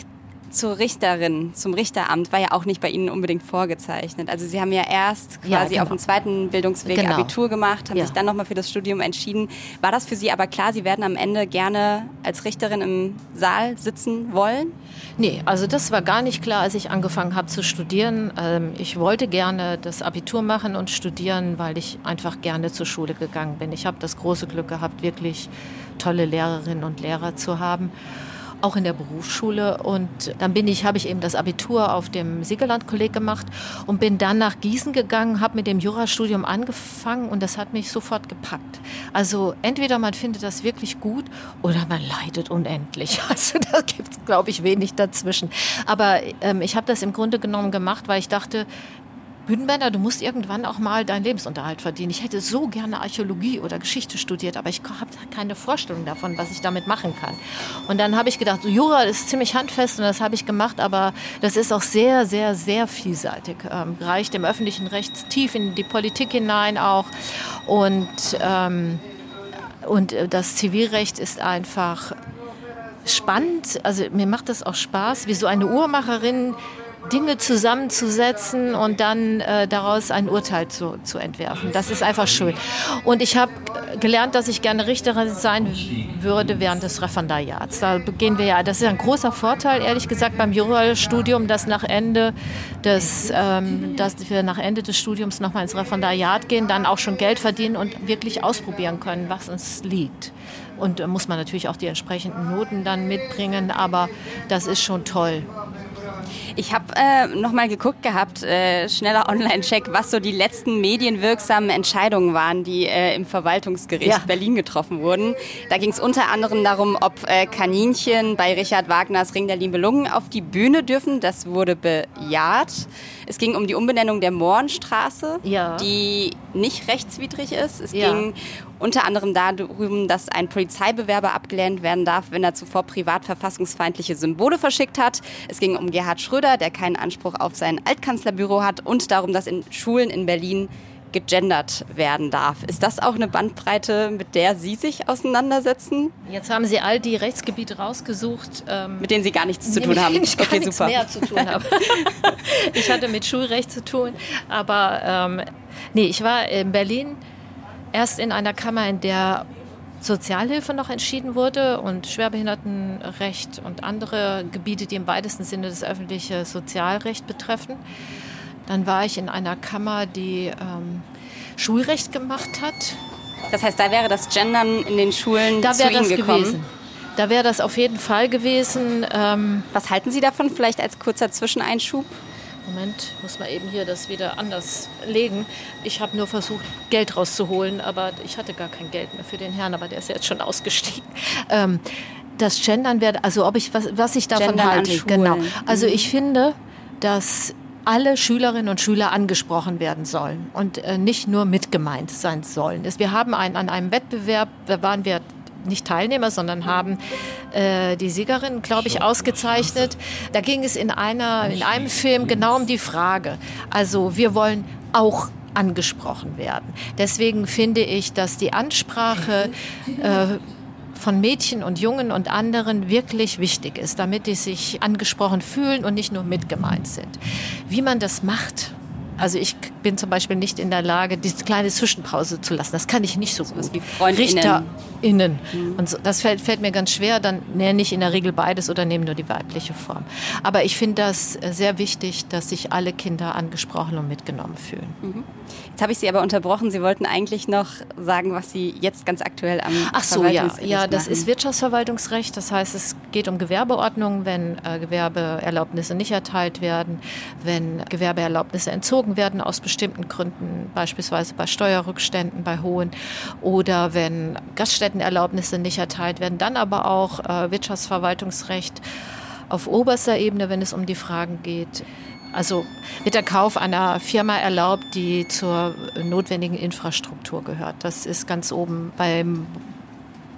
zur Richterin, zum Richteramt war ja auch nicht bei Ihnen unbedingt vorgezeichnet. Also Sie haben ja erst quasi ja, genau. auf dem zweiten Bildungsweg genau. Abitur gemacht, haben ja. sich dann nochmal für das Studium entschieden. War das für Sie aber klar, Sie werden am Ende gerne als Richterin im Saal sitzen wollen? Nee, also das war gar nicht klar, als ich angefangen habe zu studieren. Ähm, ich wollte gerne das Abitur machen und studieren, weil ich einfach gerne zur Schule gegangen bin. Ich habe das große Glück gehabt, wirklich tolle Lehrerinnen und Lehrer zu haben auch in der Berufsschule. Und dann bin ich, habe ich eben das Abitur auf dem Siegerland-Kolleg gemacht und bin dann nach Gießen gegangen, habe mit dem Jurastudium angefangen und das hat mich sofort gepackt. Also entweder man findet das wirklich gut oder man leidet unendlich. Also da gibt es, glaube ich, wenig dazwischen. Aber ähm, ich habe das im Grunde genommen gemacht, weil ich dachte, Bühnenbänder, du musst irgendwann auch mal deinen Lebensunterhalt verdienen. Ich hätte so gerne Archäologie oder Geschichte studiert, aber ich habe keine Vorstellung davon, was ich damit machen kann. Und dann habe ich gedacht, so, Jura ist ziemlich handfest und das habe ich gemacht, aber das ist auch sehr, sehr, sehr vielseitig. Ähm, reicht im öffentlichen Recht tief in die Politik hinein auch. Und, ähm, und äh, das Zivilrecht ist einfach spannend. Also mir macht das auch Spaß, wie so eine Uhrmacherin Dinge zusammenzusetzen und dann äh, daraus ein Urteil zu, zu entwerfen. Das ist einfach schön. Und ich habe gelernt, dass ich gerne Richterin sein würde während des Referendariats. Da gehen wir ja, das ist ein großer Vorteil, ehrlich gesagt, beim Jurastudium, dass nach Ende des, ähm, dass wir nach Ende des Studiums nochmal ins Referendariat gehen, dann auch schon Geld verdienen und wirklich ausprobieren können, was uns liegt. Und da muss man natürlich auch die entsprechenden Noten dann mitbringen, aber das ist schon toll. Ich habe äh, nochmal geguckt gehabt, äh, schneller Online-Check, was so die letzten medienwirksamen Entscheidungen waren, die äh, im Verwaltungsgericht ja. Berlin getroffen wurden. Da ging es unter anderem darum, ob äh, Kaninchen bei Richard Wagners Ring der Liebelungen auf die Bühne dürfen. Das wurde bejaht. Es ging um die Umbenennung der Mohrenstraße, ja. die nicht rechtswidrig ist. Es ja. ging unter anderem darum, dass ein Polizeibewerber abgelehnt werden darf, wenn er zuvor privat verfassungsfeindliche Symbole verschickt hat. Es ging um Gerhard Schröder, der keinen Anspruch auf sein Altkanzlerbüro hat und darum, dass in Schulen in Berlin gegendert werden darf. Ist das auch eine Bandbreite, mit der Sie sich auseinandersetzen? Jetzt haben Sie all die Rechtsgebiete rausgesucht, ähm, mit denen Sie gar nichts zu tun haben. Ich okay, gar super. mehr zu tun habe. ich hatte mit Schulrecht zu tun, aber ähm, nee, ich war in Berlin erst in einer Kammer, in der Sozialhilfe noch entschieden wurde und Schwerbehindertenrecht und andere Gebiete, die im weitesten Sinne das öffentliche Sozialrecht betreffen. Dann war ich in einer Kammer, die ähm, Schulrecht gemacht hat. Das heißt, da wäre das Gendern in den Schulen da zu Ihnen gekommen? Gewesen. Da wäre das auf jeden Fall gewesen. Ähm Was halten Sie davon, vielleicht als kurzer Zwischeneinschub? Moment, muss man eben hier das wieder anders legen. Ich habe nur versucht, Geld rauszuholen, aber ich hatte gar kein Geld mehr für den Herrn, aber der ist jetzt schon ausgestiegen. Ähm, das Gendern wäre, also ob ich was, was ich davon Gendern halte, genau. Also ich finde, dass alle Schülerinnen und Schüler angesprochen werden sollen und äh, nicht nur mitgemeint sein sollen. Wir haben ein, an einem Wettbewerb, da waren wir nicht Teilnehmer, sondern haben äh, die Siegerin, glaube ich, ausgezeichnet. Da ging es in, einer, in einem Film genau um die Frage. Also wir wollen auch angesprochen werden. Deswegen finde ich, dass die Ansprache äh, von Mädchen und Jungen und anderen wirklich wichtig ist, damit die sich angesprochen fühlen und nicht nur mitgemeint sind. Wie man das macht, Also ich bin zum Beispiel nicht in der Lage, diese kleine Zwischenpause zu lassen. Das kann ich nicht so gut. FreundInnen. RichterInnen. Mhm. Und so, das fällt, fällt, mir ganz schwer. Dann nenne ich in der Regel beides oder nehme nur die weibliche Form. Aber ich finde das sehr wichtig, dass sich alle Kinder angesprochen und mitgenommen fühlen. Mhm. Jetzt habe ich Sie aber unterbrochen. Sie wollten eigentlich noch sagen, was Sie jetzt ganz aktuell am Ach so, ja, ja, das ist Wirtschaftsverwaltungsrecht. Das heißt, es geht um Gewerbeordnung, wenn äh, Gewerbeerlaubnisse nicht erteilt werden, wenn Gewerbeerlaubnisse entzogen werden aus bestimmten Gründen, beispielsweise bei Steuerrückständen, bei hohen, oder wenn Gaststättenerlaubnisse nicht erteilt werden, dann aber auch äh, Wirtschaftsverwaltungsrecht auf oberster Ebene, wenn es um die Fragen geht, also wird der Kauf einer Firma erlaubt, die zur notwendigen Infrastruktur gehört. Das ist ganz oben beim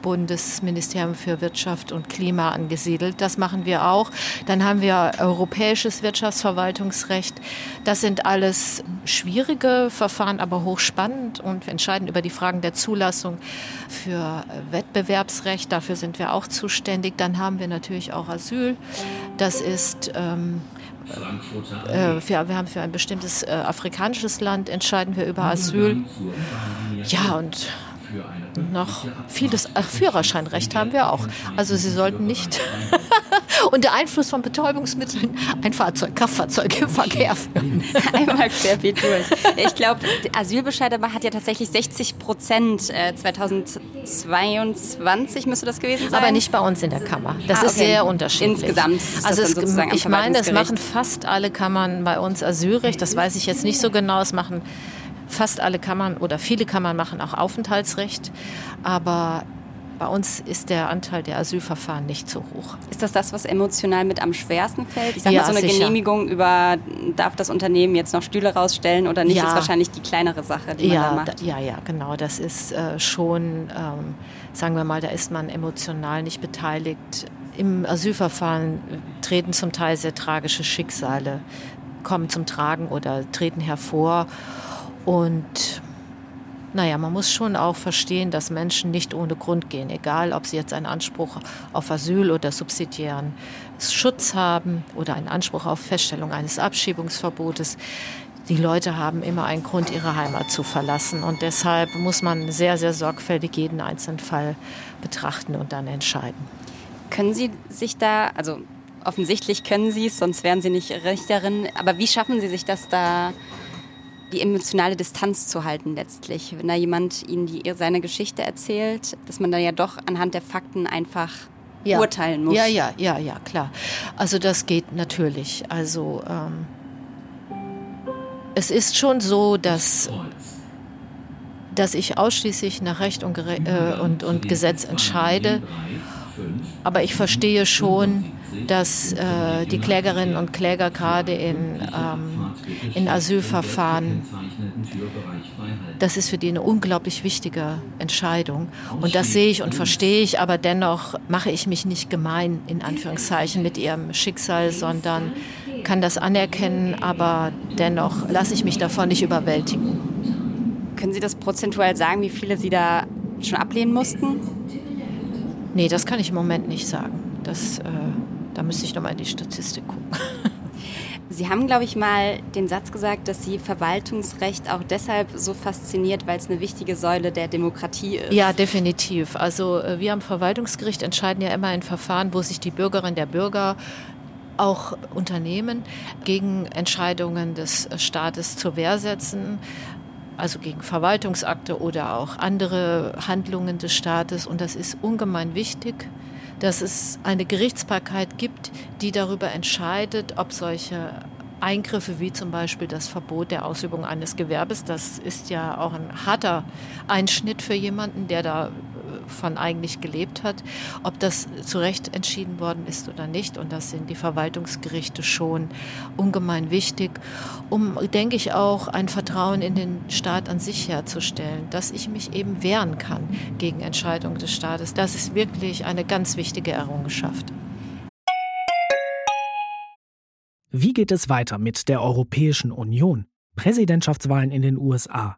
Bundesministerium für Wirtschaft und Klima angesiedelt. Das machen wir auch. Dann haben wir europäisches Wirtschaftsverwaltungsrecht. Das sind alles schwierige Verfahren, aber hochspannend und wir entscheiden über die Fragen der Zulassung für Wettbewerbsrecht. Dafür sind wir auch zuständig. Dann haben wir natürlich auch Asyl. Das ist ähm, äh, für, wir haben für ein bestimmtes äh, afrikanisches Land entscheiden wir über Asyl. Ja, und noch vieles Ach, Führerscheinrecht haben wir auch. Also Sie sollten nicht unter Einfluss von Betäubungsmitteln ein Fahrzeug, Kraftfahrzeug im Verkehr führen. Einmal querbeet durch. Ich glaube, Asylbescheide hat ja tatsächlich 60 Prozent 2022 müsste das gewesen sein. Aber nicht bei uns in der Kammer. Das ah, okay. ist sehr unterschiedlich. Insgesamt. also es, ich meine, es machen fast alle Kammern bei uns Asylrecht. Das weiß ich jetzt nicht so genau. Es machen Fast alle Kammern oder viele Kammern machen auch Aufenthaltsrecht, aber bei uns ist der Anteil der Asylverfahren nicht so hoch. Ist das das, was emotional mit am schwersten fällt? Ich sage ja, mal, so eine sicher. Genehmigung über, darf das Unternehmen jetzt noch Stühle rausstellen oder nicht, ja. ist wahrscheinlich die kleinere Sache, die ja, man da macht. Da, ja, ja, genau. Das ist äh, schon, ähm, sagen wir mal, da ist man emotional nicht beteiligt. Im Asylverfahren treten zum Teil sehr tragische Schicksale, kommen zum Tragen oder treten hervor. Und naja, man muss schon auch verstehen, dass Menschen nicht ohne Grund gehen, egal ob sie jetzt einen Anspruch auf Asyl oder subsidiären Schutz haben oder einen Anspruch auf Feststellung eines Abschiebungsverbotes. Die Leute haben immer einen Grund, ihre Heimat zu verlassen. Und deshalb muss man sehr, sehr sorgfältig jeden einzelnen Fall betrachten und dann entscheiden. Können Sie sich da, also offensichtlich können Sie es, sonst wären Sie nicht Richterin, aber wie schaffen Sie sich das da? Die emotionale Distanz zu halten letztlich. Wenn da jemand Ihnen die, seine Geschichte erzählt, dass man da ja doch anhand der Fakten einfach ja. urteilen muss. Ja, ja, ja, ja, klar. Also das geht natürlich. Also ähm, es ist schon so, dass dass ich ausschließlich nach Recht und, äh, und, und Gesetz entscheide. Aber ich verstehe schon, dass äh, die Klägerinnen und Kläger gerade in, ähm, in Asylverfahren, das ist für die eine unglaublich wichtige Entscheidung. Und das sehe ich und verstehe ich, aber dennoch mache ich mich nicht gemein, in Anführungszeichen, mit ihrem Schicksal, sondern kann das anerkennen, aber dennoch lasse ich mich davon nicht überwältigen. Können Sie das prozentual sagen, wie viele Sie da schon ablehnen mussten? Nee, das kann ich im Moment nicht sagen. Das, äh, da müsste ich nochmal in die Statistik gucken. Sie haben, glaube ich, mal den Satz gesagt, dass Sie Verwaltungsrecht auch deshalb so fasziniert, weil es eine wichtige Säule der Demokratie ist. Ja, definitiv. Also äh, wir am Verwaltungsgericht entscheiden ja immer in Verfahren, wo sich die Bürgerinnen der Bürger auch Unternehmen gegen Entscheidungen des Staates zur Wehr setzen also gegen Verwaltungsakte oder auch andere Handlungen des Staates. Und das ist ungemein wichtig, dass es eine Gerichtsbarkeit gibt, die darüber entscheidet, ob solche Eingriffe wie zum Beispiel das Verbot der Ausübung eines Gewerbes, das ist ja auch ein harter Einschnitt für jemanden, der da von eigentlich gelebt hat, ob das zu Recht entschieden worden ist oder nicht. Und das sind die Verwaltungsgerichte schon ungemein wichtig, um, denke ich, auch ein Vertrauen in den Staat an sich herzustellen, dass ich mich eben wehren kann gegen Entscheidungen des Staates. Das ist wirklich eine ganz wichtige Errungenschaft. Wie geht es weiter mit der Europäischen Union? Präsidentschaftswahlen in den USA,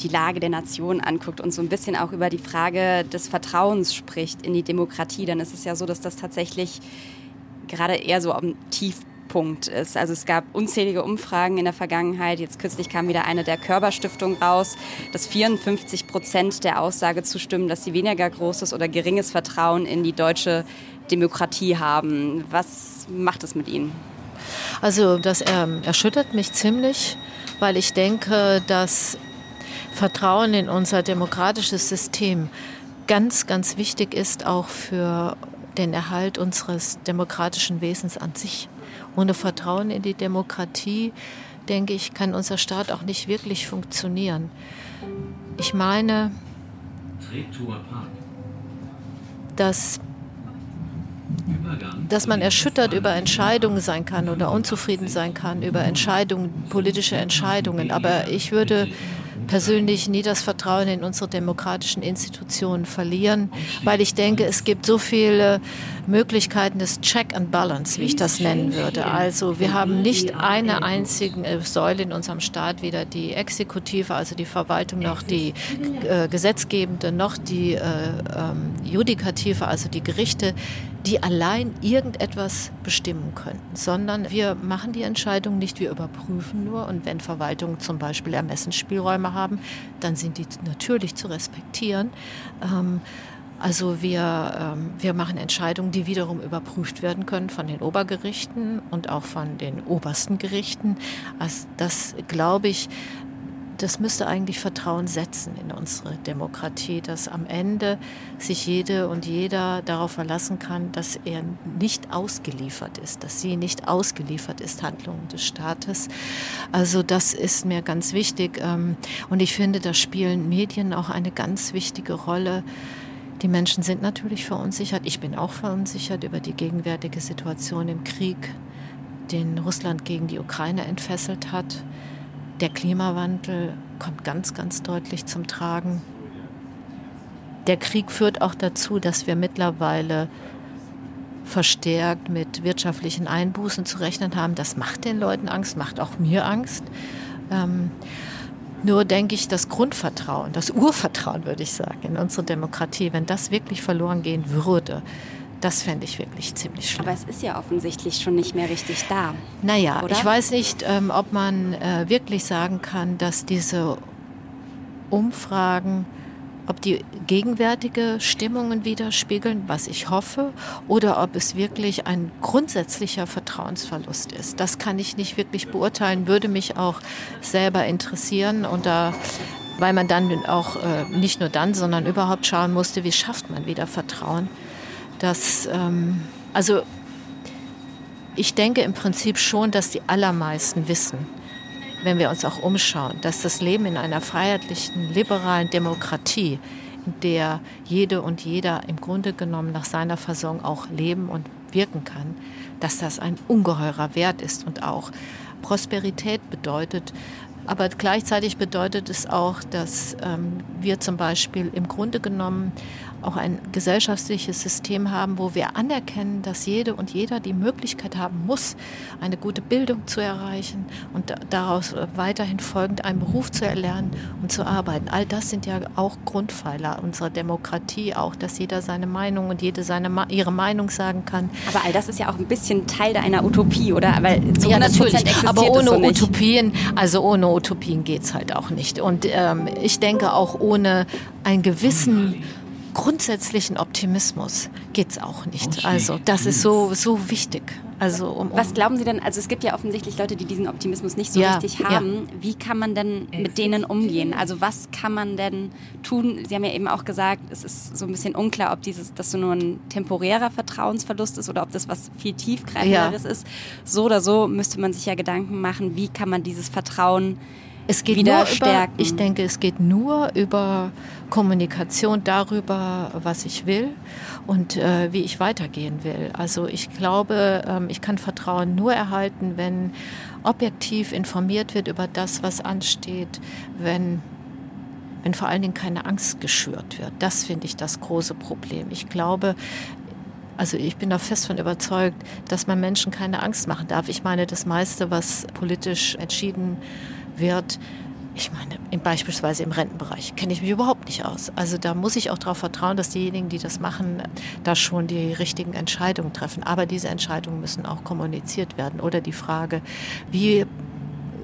die Lage der Nation anguckt und so ein bisschen auch über die Frage des Vertrauens spricht in die Demokratie, dann ist es ja so, dass das tatsächlich gerade eher so am Tiefpunkt ist. Also es gab unzählige Umfragen in der Vergangenheit. Jetzt kürzlich kam wieder eine der Körperstiftung raus, dass 54 Prozent der Aussage zustimmen, dass sie weniger großes oder geringes Vertrauen in die deutsche Demokratie haben. Was macht es mit Ihnen? Also das ähm, erschüttert mich ziemlich, weil ich denke, dass Vertrauen in unser demokratisches System ganz, ganz wichtig ist, auch für den Erhalt unseres demokratischen Wesens an sich. Ohne Vertrauen in die Demokratie, denke ich, kann unser Staat auch nicht wirklich funktionieren. Ich meine, dass dass man erschüttert über Entscheidungen sein kann oder unzufrieden sein kann über Entscheidungen, politische Entscheidungen. Aber ich würde persönlich nie das Vertrauen in unsere demokratischen Institutionen verlieren, weil ich denke, es gibt so viele Möglichkeiten des Check and Balance, wie ich das nennen würde. Also wir haben nicht eine einzige Säule in unserem Staat, weder die Exekutive, also die Verwaltung, noch die äh, Gesetzgebende, noch die äh, ähm, Judikative, also die Gerichte, die allein irgendetwas bestimmen könnten, sondern wir machen die Entscheidung nicht, wir überprüfen nur und wenn Verwaltungen zum Beispiel Ermessensspielräume haben, dann sind die natürlich zu respektieren. Ähm, also wir, ähm, wir machen Entscheidungen, die wiederum überprüft werden können von den Obergerichten und auch von den obersten Gerichten. Also das, glaube ich, das müsste eigentlich Vertrauen setzen in unsere Demokratie, dass am Ende sich jede und jeder darauf verlassen kann, dass er nicht ausgeliefert ist, dass sie nicht ausgeliefert ist, Handlungen des Staates. Also das ist mir ganz wichtig. Ähm, und ich finde, da spielen Medien auch eine ganz wichtige Rolle. Die Menschen sind natürlich verunsichert. Ich bin auch verunsichert über die gegenwärtige Situation im Krieg, den Russland gegen die Ukraine entfesselt hat. Der Klimawandel kommt ganz, ganz deutlich zum Tragen. Der Krieg führt auch dazu, dass wir mittlerweile verstärkt mit wirtschaftlichen Einbußen zu rechnen haben. Das macht den Leuten Angst, macht auch mir Angst. Ähm, nur denke ich, das Grundvertrauen, das Urvertrauen, würde ich sagen, in unsere Demokratie, wenn das wirklich verloren gehen würde, das fände ich wirklich ziemlich schlimm. Aber es ist ja offensichtlich schon nicht mehr richtig da. Naja, oder? ich weiß nicht, ähm, ob man äh, wirklich sagen kann, dass diese Umfragen, ob die gegenwärtige Stimmungen widerspiegeln, was ich hoffe, oder ob es wirklich ein grundsätzlicher Vertrauensverlust ist. Das kann ich nicht wirklich beurteilen, würde mich auch selber interessieren und da weil man dann auch äh, nicht nur dann, sondern überhaupt schauen musste, wie schafft man wieder Vertrauen dass, ähm, also ich denke im Prinzip schon, dass die allermeisten wissen, wenn wir uns auch umschauen, dass das Leben in einer freiheitlichen, liberalen Demokratie, in der jede und jeder im Grunde genommen nach seiner Versorgung auch leben und wirken kann, dass das ein ungeheurer Wert ist und auch Prosperität bedeutet. Aber gleichzeitig bedeutet es auch, dass ähm, wir zum Beispiel im Grunde genommen auch ein gesellschaftliches System haben, wo wir anerkennen, dass jede und jeder die Möglichkeit haben muss, eine gute Bildung zu erreichen und daraus weiterhin folgend einen Beruf zu erlernen und zu arbeiten. All das sind ja auch Grundpfeiler unserer Demokratie, auch dass jeder seine Meinung und jede seine, ihre Meinung sagen kann. Aber all das ist ja auch ein bisschen Teil einer Utopie, oder? Weil zu ja, natürlich. Aber ohne so Utopien, also ohne Utopien geht es halt auch nicht. Und ähm, ich denke auch ohne einen gewissen grundsätzlichen Optimismus geht es auch nicht. Also das ist so, so wichtig. Also, um, um Was glauben Sie denn, also es gibt ja offensichtlich Leute, die diesen Optimismus nicht so ja, richtig haben. Ja. Wie kann man denn mit denen umgehen? Also was kann man denn tun? Sie haben ja eben auch gesagt, es ist so ein bisschen unklar, ob dieses, das so nur ein temporärer Vertrauensverlust ist oder ob das was viel tiefgreifenderes ja. ist. So oder so müsste man sich ja Gedanken machen, wie kann man dieses Vertrauen es geht wieder nur stärken? Über, ich denke, es geht nur über Kommunikation darüber, was ich will und äh, wie ich weitergehen will. Also ich glaube, ähm, ich kann Vertrauen nur erhalten, wenn objektiv informiert wird über das, was ansteht, wenn wenn vor allen Dingen keine Angst geschürt wird. Das finde ich das große Problem. Ich glaube, also ich bin da fest von überzeugt, dass man Menschen keine Angst machen darf. Ich meine, das meiste, was politisch entschieden wird, ich meine, in, beispielsweise im Rentenbereich kenne ich mich überhaupt nicht aus. Also da muss ich auch darauf vertrauen, dass diejenigen, die das machen, da schon die richtigen Entscheidungen treffen. Aber diese Entscheidungen müssen auch kommuniziert werden. Oder die Frage, wie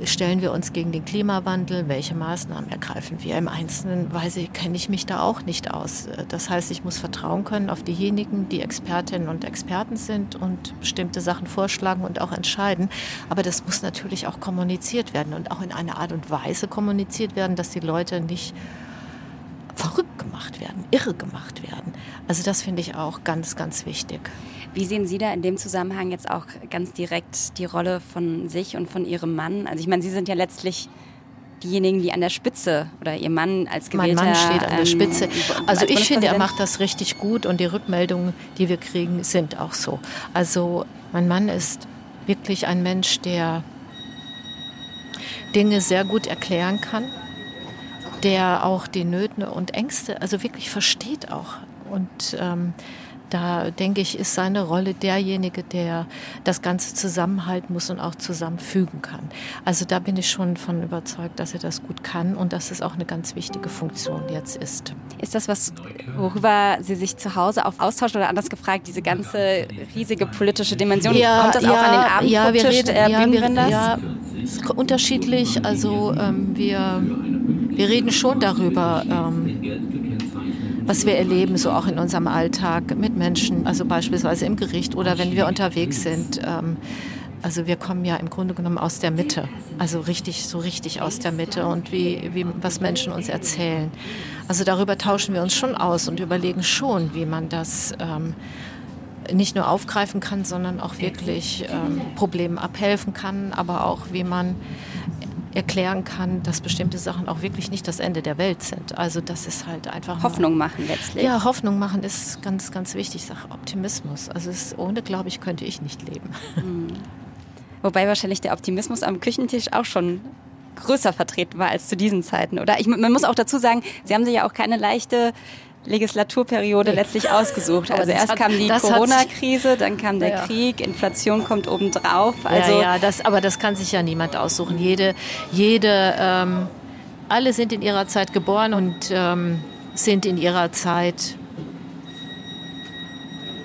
stellen wir uns gegen den Klimawandel? Welche Maßnahmen ergreifen wir? Im Einzelnen weiß ich, kenne ich mich da auch nicht aus. Das heißt, ich muss vertrauen können auf diejenigen, die Expertinnen und Experten sind und bestimmte Sachen vorschlagen und auch entscheiden. Aber das muss natürlich auch kommuniziert werden und auch in einer Art und Weise kommuniziert werden, dass die Leute nicht verrückt gemacht werden, irre gemacht werden. Also das finde ich auch ganz, ganz wichtig. Wie sehen Sie da in dem Zusammenhang jetzt auch ganz direkt die Rolle von sich und von Ihrem Mann? Also ich meine, Sie sind ja letztlich diejenigen, die an der Spitze oder Ihr Mann als gewählter... Mein Mann steht an der ähm, Spitze. Also ich finde, er macht das richtig gut und die Rückmeldungen, die wir kriegen, sind auch so. Also mein Mann ist wirklich ein Mensch, der Dinge sehr gut erklären kann, der auch die Nöte und Ängste, also wirklich versteht auch. Und ähm, da denke ich, ist seine Rolle derjenige, der das Ganze zusammenhalten muss und auch zusammenfügen kann. Also da bin ich schon von überzeugt, dass er das gut kann und dass es auch eine ganz wichtige Funktion jetzt ist. Ist das was, worüber Sie sich zu Hause auch austauschen oder anders gefragt, diese ganze riesige politische Dimension? Ja, Kommt das ja, auch an den Abend ja, wir reden, der ja, wir, ja, ist unterschiedlich. Also ähm, wir, wir reden schon darüber. Ähm, was wir erleben, so auch in unserem Alltag mit Menschen, also beispielsweise im Gericht oder wenn wir unterwegs sind. Ähm, also wir kommen ja im Grunde genommen aus der Mitte, also richtig, so richtig aus der Mitte und wie, wie was Menschen uns erzählen. Also darüber tauschen wir uns schon aus und überlegen schon, wie man das ähm, nicht nur aufgreifen kann, sondern auch wirklich ähm, Problemen abhelfen kann, aber auch wie man erklären kann, dass bestimmte Sachen auch wirklich nicht das Ende der Welt sind. Also das ist halt einfach Hoffnung machen letztlich. Ja, Hoffnung machen ist ganz, ganz wichtig. Ich sage Optimismus. Also es, ohne, glaube ich, könnte ich nicht leben. Mhm. Wobei wahrscheinlich der Optimismus am Küchentisch auch schon größer vertreten war als zu diesen Zeiten, oder? Ich, man muss auch dazu sagen, Sie haben sich ja auch keine leichte Legislaturperiode nee. letztlich ausgesucht. Also erst hat, kam die Corona-Krise, dann kam der ja. Krieg, Inflation kommt obendrauf. Also ja, ja das, aber das kann sich ja niemand aussuchen. Jede, jede, ähm, alle sind in ihrer Zeit geboren und ähm, sind in ihrer Zeit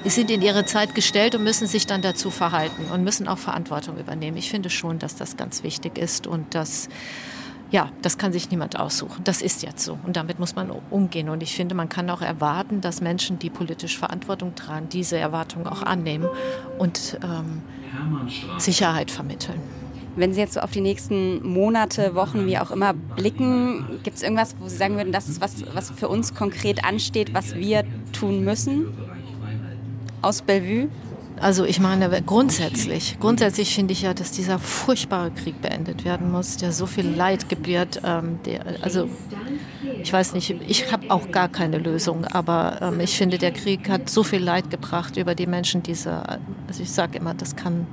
sind in ihre Zeit gestellt und müssen sich dann dazu verhalten und müssen auch Verantwortung übernehmen. Ich finde schon, dass das ganz wichtig ist und dass ja, das kann sich niemand aussuchen. Das ist jetzt so. Und damit muss man umgehen. Und ich finde, man kann auch erwarten, dass Menschen, die politisch Verantwortung tragen, diese Erwartungen auch annehmen und ähm, Sicherheit vermitteln. Wenn Sie jetzt so auf die nächsten Monate, Wochen, wie auch immer blicken, gibt es irgendwas, wo Sie sagen würden, das ist was, was für uns konkret ansteht, was wir tun müssen aus Bellevue? Also ich meine grundsätzlich, grundsätzlich finde ich ja, dass dieser furchtbare Krieg beendet werden muss, der so viel Leid gebiert. Ähm, der, also ich weiß nicht, ich habe auch gar keine Lösung, aber ähm, ich finde, der Krieg hat so viel Leid gebracht über die Menschen, diese, also ich sage immer, das kann,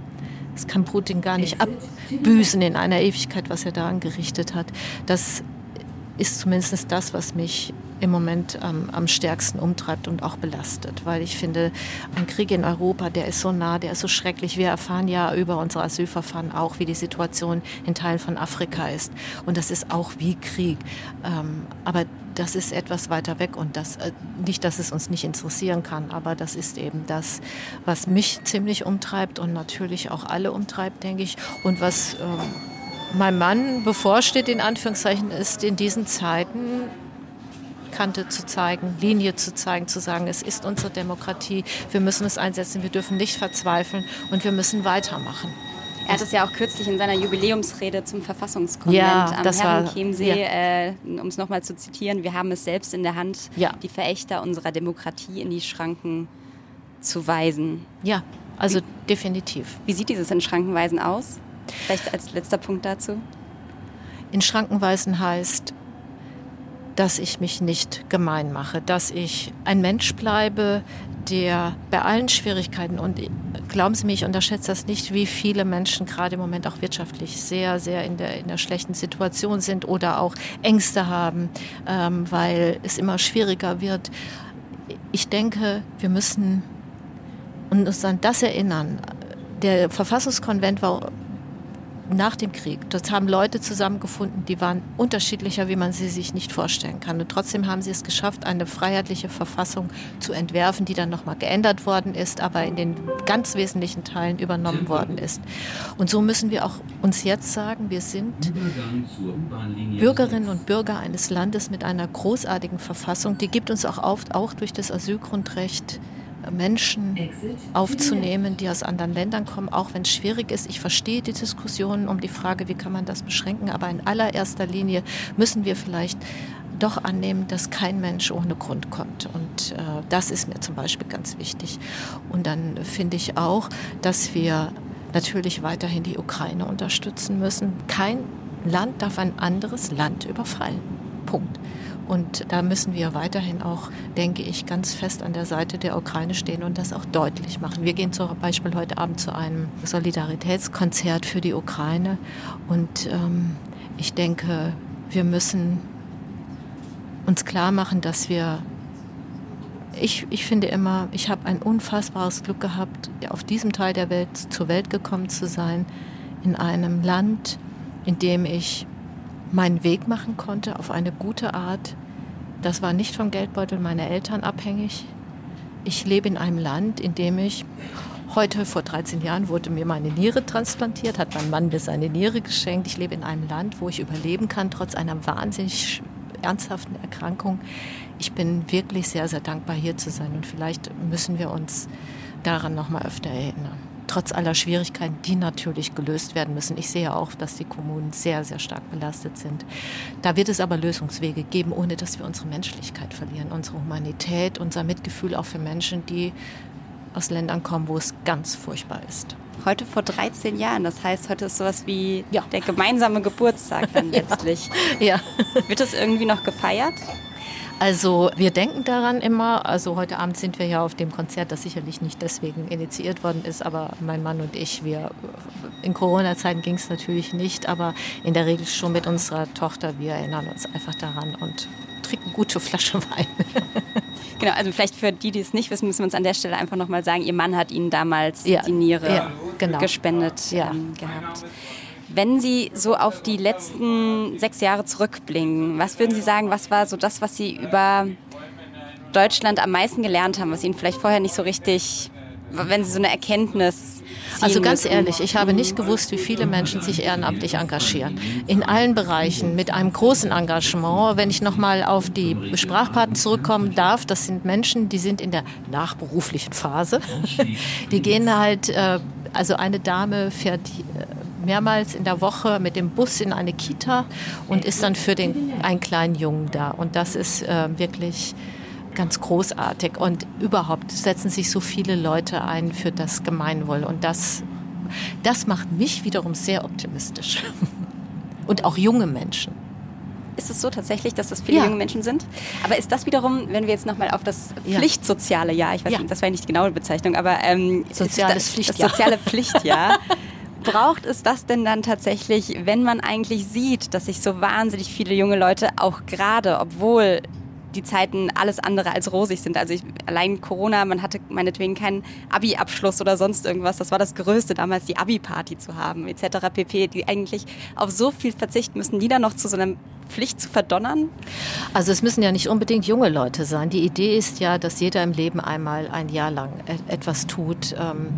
das kann Putin gar nicht abbüßen in einer Ewigkeit, was er da angerichtet hat. Das ist zumindest das, was mich im Moment ähm, am stärksten umtreibt und auch belastet. Weil ich finde, ein Krieg in Europa, der ist so nah, der ist so schrecklich. Wir erfahren ja über unsere Asylverfahren auch, wie die Situation in Teilen von Afrika ist. Und das ist auch wie Krieg. Ähm, aber das ist etwas weiter weg und das äh, nicht, dass es uns nicht interessieren kann, aber das ist eben das, was mich ziemlich umtreibt und natürlich auch alle umtreibt, denke ich. Und was ähm, mein Mann bevorsteht, in Anführungszeichen, ist in diesen Zeiten Kante zu zeigen, Linie zu zeigen, zu sagen, es ist unsere Demokratie, wir müssen es einsetzen, wir dürfen nicht verzweifeln und wir müssen weitermachen. Er hat es ja auch kürzlich in seiner Jubiläumsrede zum Verfassungskonvent ja, am Herrenchiemsee, ja. äh, um es nochmal zu zitieren, wir haben es selbst in der Hand, ja. die Verächter unserer Demokratie in die Schranken zu weisen. Ja, also wie, definitiv. Wie sieht dieses in Schrankenweisen aus? Vielleicht als letzter Punkt dazu. in Schranken weisen heißt, dass ich mich nicht gemein mache, dass ich ein Mensch bleibe, der bei allen Schwierigkeiten und glauben Sie mir, ich unterschätze das nicht, wie viele Menschen gerade im Moment auch wirtschaftlich sehr, sehr in der, in der schlechten Situation sind oder auch Ängste haben, ähm, weil es immer schwieriger wird. Ich denke, wir müssen uns an das erinnern. Der Verfassungskonvent war nach dem Krieg. Dort haben Leute zusammengefunden, die waren unterschiedlicher, wie man sie sich nicht vorstellen kann. Und trotzdem haben sie es geschafft, eine freiheitliche Verfassung zu entwerfen, die dann nochmal geändert worden ist, aber in den ganz wesentlichen Teilen übernommen worden ist. Und so müssen wir auch uns jetzt sagen, wir sind Bürgerinnen und Bürger eines Landes mit einer großartigen Verfassung. Die gibt uns auch oft, auch durch das Asylgrundrecht, Menschen aufzunehmen, die aus anderen Ländern kommen, auch wenn es schwierig ist. Ich verstehe die Diskussionen um die Frage, wie kann man das beschränken, aber in allererster Linie müssen wir vielleicht doch annehmen, dass kein Mensch ohne Grund kommt. Und äh, das ist mir zum Beispiel ganz wichtig. Und dann finde ich auch, dass wir natürlich weiterhin die Ukraine unterstützen müssen. Kein Land darf ein anderes Land überfallen. Punkt. Und da müssen wir weiterhin auch, denke ich, ganz fest an der Seite der Ukraine stehen und das auch deutlich machen. Wir gehen zum Beispiel heute Abend zu einem Solidaritätskonzert für die Ukraine und ähm, ich denke, wir müssen uns klar machen, dass wir ich, ich finde immer, ich habe ein unfassbares Glück gehabt, auf diesem Teil der Welt zur Welt gekommen zu sein, in einem Land, in dem ich meinen Weg machen konnte auf eine gute Art. Das war nicht vom Geldbeutel meiner Eltern abhängig. Ich lebe in einem Land, in dem ich heute vor 13 Jahren wurde mir meine Niere transplantiert, hat mein Mann mir seine Niere geschenkt. Ich lebe in einem Land, wo ich überleben kann, trotz einer wahnsinnig ernsthaften Erkrankung. Ich bin wirklich sehr, sehr dankbar, hier zu sein. Und vielleicht müssen wir uns daran noch mal öfter erinnern trotz aller Schwierigkeiten, die natürlich gelöst werden müssen. Ich sehe auch, dass die Kommunen sehr, sehr stark belastet sind. Da wird es aber Lösungswege geben, ohne dass wir unsere Menschlichkeit verlieren, unsere Humanität, unser Mitgefühl auch für Menschen, die aus Ländern kommen, wo es ganz furchtbar ist. Heute vor 13 Jahren, das heißt, heute ist sowas wie ja. der gemeinsame Geburtstag dann letztlich. ja. Wird das irgendwie noch gefeiert? Also wir denken daran immer, also heute Abend sind wir ja auf dem Konzert, das sicherlich nicht deswegen initiiert worden ist, aber mein Mann und ich, wir in Corona-Zeiten ging es natürlich nicht, aber in der Regel schon mit unserer Tochter, wir erinnern uns einfach daran und trinken gute Flasche Wein. Genau, also vielleicht für die, die es nicht wissen, müssen wir uns an der Stelle einfach nochmal sagen, Ihr Mann hat Ihnen damals ja, die Niere ja, genau. gespendet ja. ähm, gehabt. Wenn Sie so auf die letzten sechs Jahre zurückblicken, was würden Sie sagen, was war so das, was Sie über Deutschland am meisten gelernt haben, was Ihnen vielleicht vorher nicht so richtig, wenn Sie so eine Erkenntnis also ganz müssen. ehrlich, ich habe nicht gewusst, wie viele Menschen sich ehrenamtlich engagieren. In allen Bereichen, mit einem großen Engagement. Wenn ich nochmal auf die Sprachpaten zurückkommen darf, das sind Menschen, die sind in der nachberuflichen Phase. Die gehen halt, äh, also eine Dame fährt äh, mehrmals in der Woche mit dem Bus in eine Kita und ist dann für den, einen kleinen Jungen da. Und das ist äh, wirklich ganz großartig. Und überhaupt setzen sich so viele Leute ein für das Gemeinwohl. Und das, das macht mich wiederum sehr optimistisch. Und auch junge Menschen. Ist es so tatsächlich, dass das viele ja. junge Menschen sind? Aber ist das wiederum, wenn wir jetzt nochmal auf das Pflichtsoziale Jahr, ich weiß ja. nicht, das war nicht die genaue Bezeichnung, aber ähm, soziales das, Pflichtjahr. Soziale Pflichtjahr. braucht es das denn dann tatsächlich, wenn man eigentlich sieht, dass sich so wahnsinnig viele junge Leute auch gerade, obwohl die Zeiten alles andere als rosig sind. Also ich, allein Corona, man hatte meinetwegen keinen Abi-Abschluss oder sonst irgendwas. Das war das Größte damals, die Abi-Party zu haben, etc. pp. Die eigentlich auf so viel verzichten müssen, die dann noch zu so einer Pflicht zu verdonnern? Also es müssen ja nicht unbedingt junge Leute sein. Die Idee ist ja, dass jeder im Leben einmal ein Jahr lang etwas tut, ähm,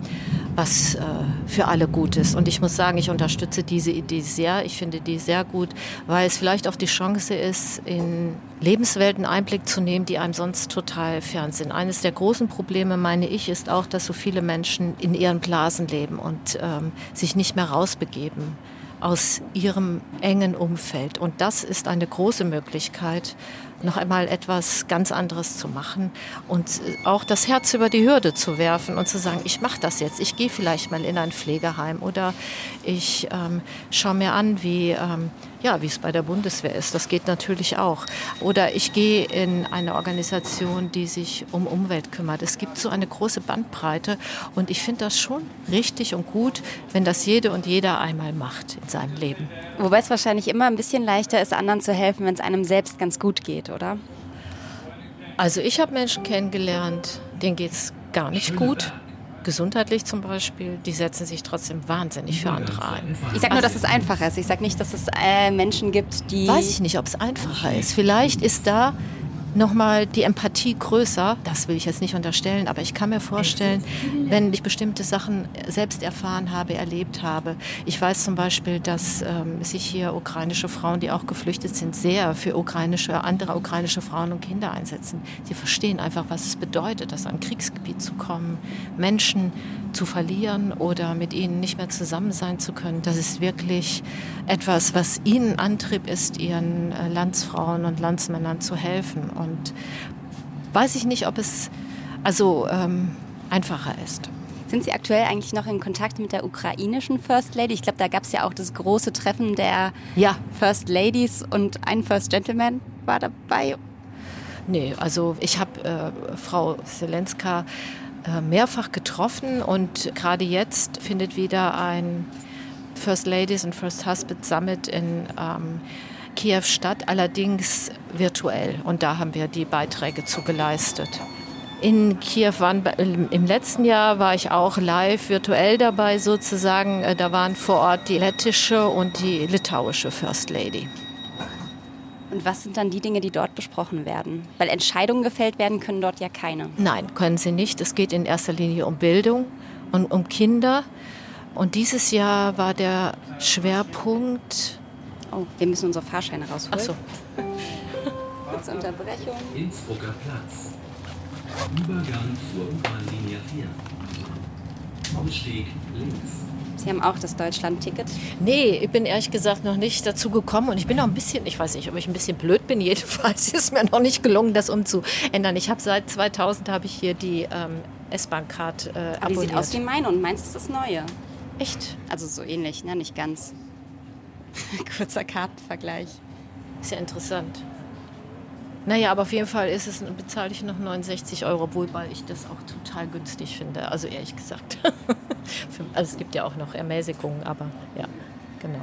was äh, für alle gut ist. Und ich muss sagen, ich unterstütze diese Idee sehr. Ich finde die sehr gut, weil es vielleicht auch die Chance ist, in Lebenswelten Einblick zu nehmen, die einem sonst total fern sind. Eines der großen Probleme, meine ich, ist auch, dass so viele Menschen in ihren Blasen leben und ähm, sich nicht mehr rausbegeben aus ihrem engen Umfeld. Und das ist eine große Möglichkeit, noch einmal etwas ganz anderes zu machen und äh, auch das Herz über die Hürde zu werfen und zu sagen, ich mache das jetzt, ich gehe vielleicht mal in ein Pflegeheim oder ich ähm, schaue mir an, wie ähm, ja, wie es bei der Bundeswehr ist. Das geht natürlich auch. Oder ich gehe in eine Organisation, die sich um Umwelt kümmert. Es gibt so eine große Bandbreite und ich finde das schon richtig und gut, wenn das jede und jeder einmal macht in seinem Leben. Wobei es wahrscheinlich immer ein bisschen leichter ist, anderen zu helfen, wenn es einem selbst ganz gut geht, oder? Also ich habe Menschen kennengelernt, denen geht es gar nicht gut gesundheitlich zum Beispiel, die setzen sich trotzdem wahnsinnig für andere ein. Ich sage nur, dass es einfacher ist. Ich sage nicht, dass es äh, Menschen gibt, die... Weiß ich nicht, ob es einfacher ist. Vielleicht ist da nochmal die Empathie größer. Das will ich jetzt nicht unterstellen, aber ich kann mir vorstellen, wenn ich bestimmte Sachen selbst erfahren habe, erlebt habe. Ich weiß zum Beispiel, dass ähm, sich hier ukrainische Frauen, die auch geflüchtet sind, sehr für ukrainische, andere ukrainische Frauen und Kinder einsetzen. Sie verstehen einfach, was es bedeutet, aus einem Kriegsgebiet zu kommen, Menschen zu verlieren oder mit ihnen nicht mehr zusammen sein zu können. Das ist wirklich etwas, was ihnen Antrieb ist, ihren äh, Landsfrauen und Landsmännern zu helfen. Und und weiß ich nicht, ob es also ähm, einfacher ist. Sind Sie aktuell eigentlich noch in Kontakt mit der ukrainischen First Lady? Ich glaube, da gab es ja auch das große Treffen der ja. First Ladies und ein First Gentleman war dabei. Nee, also ich habe äh, Frau Zelenska äh, mehrfach getroffen und gerade jetzt findet wieder ein First Ladies und First Husband Summit in ähm, Kiew statt, allerdings virtuell. Und da haben wir die Beiträge zu geleistet. In Kiew waren im letzten Jahr war ich auch live virtuell dabei sozusagen. Äh, da waren vor Ort die lettische und die litauische First Lady. Und was sind dann die Dinge, die dort besprochen werden? Weil Entscheidungen gefällt werden können dort ja keine. Nein, können sie nicht. Es geht in erster Linie um Bildung und um Kinder. Und dieses Jahr war der Schwerpunkt Oh, wir müssen unsere Fahrscheine rausholen. Ach so. Kurze Unterbrechung. Innsbrucker Platz. Übergang zur U-Bahn-Linie 4. Ausstieg links. Sie haben auch das Deutschland-Ticket? Nee, ich bin ehrlich gesagt noch nicht dazu gekommen und ich bin auch ein bisschen, ich weiß nicht, ob ich ein bisschen blöd bin, jedenfalls ist mir noch nicht gelungen, das umzuändern. Ich habe seit 2000 habe ich hier die ähm, S-Bahn-Card äh, Aber abonniert. die sieht aus wie meine und meins ist das neue. Echt? Also so ähnlich, ne? nicht ganz. Kurzer Kartenvergleich. Ist ja interessant. Naja, aber auf jeden Fall ist es, bezahle ich noch 69 Euro, wobei ich das auch total günstig finde. Also ehrlich gesagt. also es gibt ja auch noch Ermäßigungen, aber ja, genau.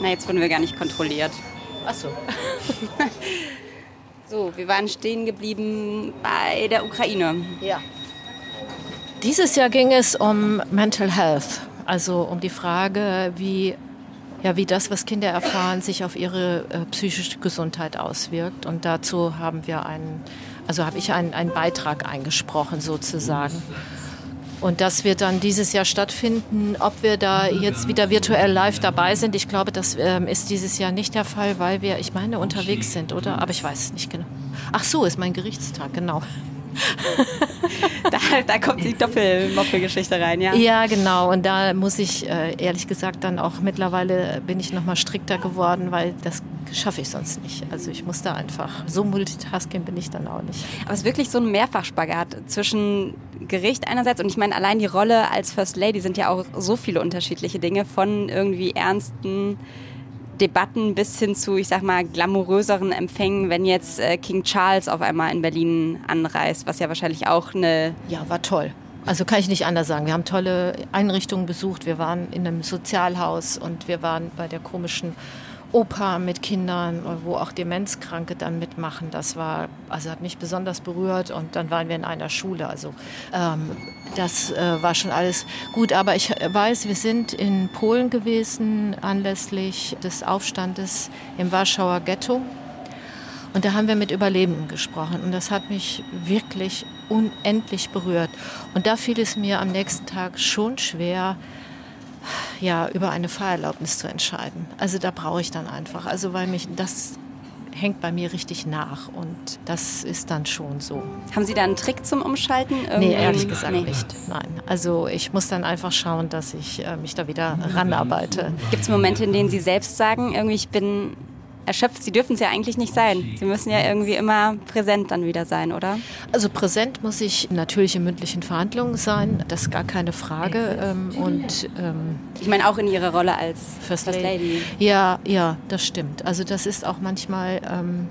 Na, jetzt wurden wir gar nicht kontrolliert. Ach so. so, wir waren stehen geblieben bei der Ukraine. Ja. Dieses Jahr ging es um Mental Health. Also um die Frage, wie, ja, wie das, was Kinder erfahren, sich auf ihre äh, psychische Gesundheit auswirkt. Und dazu haben wir einen, also habe ich einen, einen Beitrag eingesprochen sozusagen. Und das wird dann dieses Jahr stattfinden. Ob wir da jetzt wieder virtuell live dabei sind, ich glaube, das ähm, ist dieses Jahr nicht der Fall, weil wir, ich meine, unterwegs sind, oder? Aber ich weiß es nicht genau. Ach so, ist mein Gerichtstag, genau. da, da, kommt die Doppelmoppe-Geschichte rein, ja? Ja, genau. Und da muss ich äh, ehrlich gesagt dann auch mittlerweile bin ich noch mal strikter geworden, weil das schaffe ich sonst nicht. Also ich muss da einfach, so multitasking bin ich dann auch nicht. Aber es ist wirklich so ein Mehrfachspagat zwischen Gericht einerseits und ich meine, allein die Rolle als First Lady sind ja auch so viele unterschiedliche Dinge von irgendwie ernsten Debatten bis hin zu, ich sag mal, glamouröseren Empfängen, wenn jetzt äh, King Charles auf einmal in Berlin anreist, was ja wahrscheinlich auch eine. Ja, war toll. Also kann ich nicht anders sagen. Wir haben tolle Einrichtungen besucht. Wir waren in einem Sozialhaus und wir waren bei der komischen Oper mit Kindern, wo auch Demenzkranke dann mitmachen. Das war, also hat mich besonders berührt und dann waren wir in einer Schule. Also ähm, das äh, war schon alles gut. Aber ich weiß, wir sind in Polen gewesen anlässlich des Aufstandes im Warschauer Ghetto. Und da haben wir mit Überlebenden gesprochen. Und das hat mich wirklich unendlich berührt. Und da fiel es mir am nächsten Tag schon schwer, ja, über eine Fahrerlaubnis zu entscheiden. Also da brauche ich dann einfach. Also weil mich das hängt bei mir richtig nach und das ist dann schon so. Haben Sie da einen Trick zum Umschalten? Irgendwie? Nee, ehrlich gesagt nee. nicht. Nein. Also ich muss dann einfach schauen, dass ich äh, mich da wieder ranarbeite. Gibt es Momente, in denen Sie selbst sagen, irgendwie ich bin erschöpft. Sie dürfen es ja eigentlich nicht sein. Sie müssen ja irgendwie immer präsent dann wieder sein, oder? Also präsent muss ich natürlich in mündlichen Verhandlungen sein, das ist gar keine Frage. Ähm, und ähm, ich meine auch in Ihrer Rolle als First, First Lady. Lady. Ja, ja, das stimmt. Also das ist auch manchmal ähm,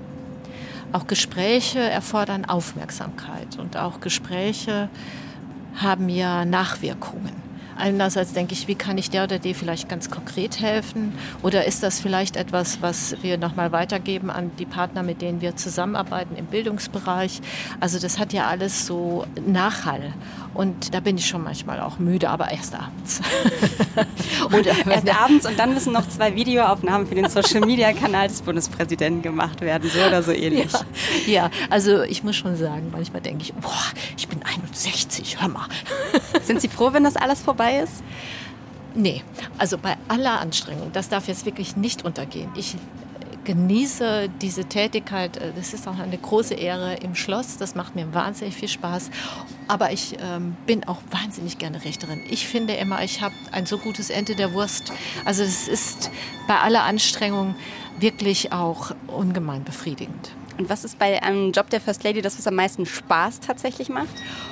auch Gespräche erfordern Aufmerksamkeit und auch Gespräche haben ja Nachwirkungen. Einerseits denke ich, wie kann ich der oder die vielleicht ganz konkret helfen? Oder ist das vielleicht etwas, was wir nochmal weitergeben an die Partner, mit denen wir zusammenarbeiten im Bildungsbereich? Also das hat ja alles so Nachhall. Und da bin ich schon manchmal auch müde, aber erst abends. oder erst abends und dann müssen noch zwei Videoaufnahmen für den Social-Media-Kanal des Bundespräsidenten gemacht werden, so oder so ähnlich. Ja, ja, also ich muss schon sagen, manchmal denke ich, boah, ich bin 61, hör mal. Sind Sie froh, wenn das alles vorbei dabei ist? Nee, also bei aller Anstrengung, das darf jetzt wirklich nicht untergehen. Ich genieße diese Tätigkeit. Äh, das ist auch eine große Ehre im Schloss. Das macht mir wahnsinnig viel Spaß. Aber ich ähm, bin auch wahnsinnig gerne Richterin. Ich finde immer, ich habe ein so gutes Ende der Wurst. Also es ist bei aller Anstrengung wirklich auch ungemein befriedigend. Und was ist bei einem Job der First Lady das, was am meisten Spaß tatsächlich macht?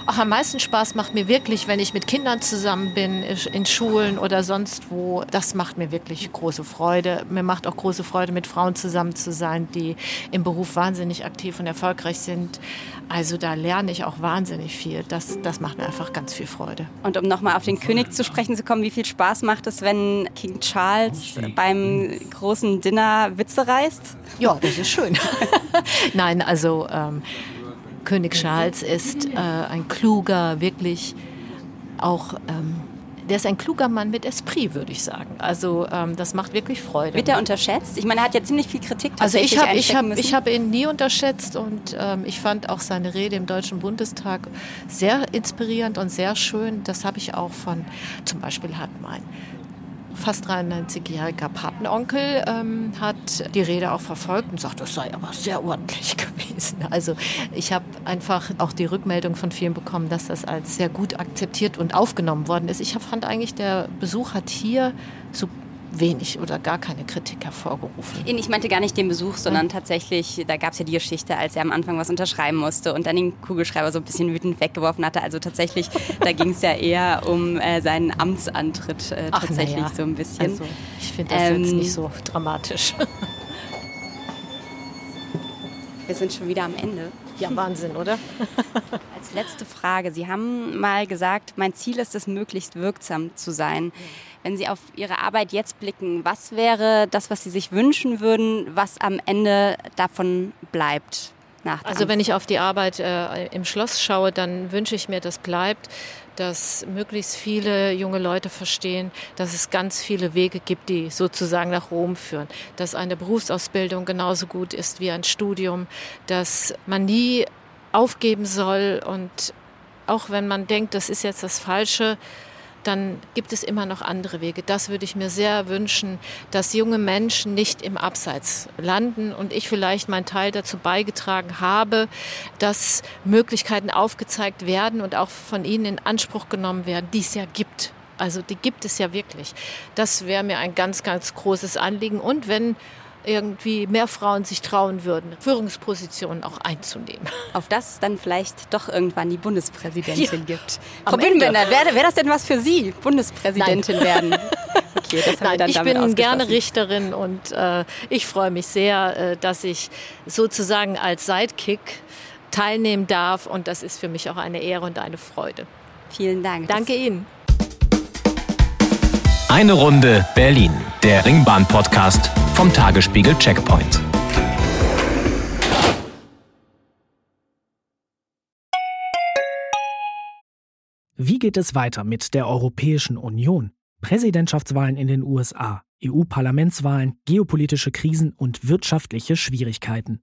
Ach, am meisten Spaß macht mir wirklich, wenn ich mit Kindern zusammen bin, in Schulen oder sonst wo. Das macht mir wirklich große Freude. Mir macht auch große Freude, mit Frauen zusammen zu sein, die im Beruf wahnsinnig aktiv und erfolgreich sind. Also da lerne ich auch wahnsinnig viel. Das, das macht mir einfach ganz viel Freude. Und um nochmal auf den König zu sprechen zu kommen, wie viel Spaß macht es, wenn King Charles beim großen Dinner Witze reißt? Ja, das ist schön. Nein, also ähm, König Charles ist äh, ein kluger, wirklich auch, ähm, der ist ein kluger Mann mit Esprit, würde ich sagen. Also ähm, das macht wirklich Freude. Wird er unterschätzt? Ich meine, er hat ja ziemlich viel Kritik Also ich habe ich hab, ich hab ihn nie unterschätzt und ähm, ich fand auch seine Rede im Deutschen Bundestag sehr inspirierend und sehr schön. Das habe ich auch von, zum Beispiel hat mein fast 93-jähriger Patenonkel ähm, hat die Rede auch verfolgt und sagt, das sei aber sehr ordentlich gewesen. Also ich habe einfach auch die Rückmeldung von vielen bekommen, dass das als sehr gut akzeptiert und aufgenommen worden ist. Ich fand eigentlich, der Besuch hat hier so wenig oder gar keine Kritik hervorgerufen. Ich meinte gar nicht den Besuch, sondern tatsächlich, da gab es ja die Geschichte, als er am Anfang was unterschreiben musste und dann den Kugelschreiber so ein bisschen wütend weggeworfen hatte. Also tatsächlich, da ging es ja eher um äh, seinen Amtsantritt äh, Ach, tatsächlich ja. so ein bisschen. Also, ich finde das ähm, jetzt nicht so dramatisch. Wir sind schon wieder am Ende. Ja, Wahnsinn, oder? Als letzte Frage. Sie haben mal gesagt, mein Ziel ist es, möglichst wirksam zu sein. Wenn Sie auf Ihre Arbeit jetzt blicken, was wäre das, was Sie sich wünschen würden, was am Ende davon bleibt? also wenn ich auf die Arbeit äh, im Schloss schaue, dann wünsche ich mir, das bleibt, dass möglichst viele junge Leute verstehen, dass es ganz viele Wege gibt, die sozusagen nach Rom führen. Dass eine Berufsausbildung genauso gut ist wie ein Studium, dass man nie aufgeben soll und auch wenn man denkt, das ist jetzt das Falsche, dann gibt es immer noch andere Wege. Das würde ich mir sehr wünschen, dass junge Menschen nicht im Abseits landen und ich vielleicht meinen Teil dazu beigetragen habe, dass Möglichkeiten aufgezeigt werden und auch von ihnen in Anspruch genommen werden, die es ja gibt. Also die gibt es ja wirklich. Das wäre mir ein ganz, ganz großes Anliegen. Und wenn irgendwie mehr Frauen sich trauen würden, Führungspositionen auch einzunehmen. Auf das es dann vielleicht doch irgendwann die Bundespräsidentin ja. gibt. Frau Bühnenbender, wäre wär das denn was für Sie, Bundespräsidentin Nein. werden? Okay, Nein, ich bin gerne Richterin und äh, ich freue mich sehr, äh, dass ich sozusagen als Sidekick teilnehmen darf und das ist für mich auch eine Ehre und eine Freude. Vielen Dank. Danke Ihnen. Eine Runde Berlin, der Ringbahn-Podcast vom Tagesspiegel Checkpoint. Wie geht es weiter mit der Europäischen Union? Präsidentschaftswahlen in den USA, EU-Parlamentswahlen, geopolitische Krisen und wirtschaftliche Schwierigkeiten.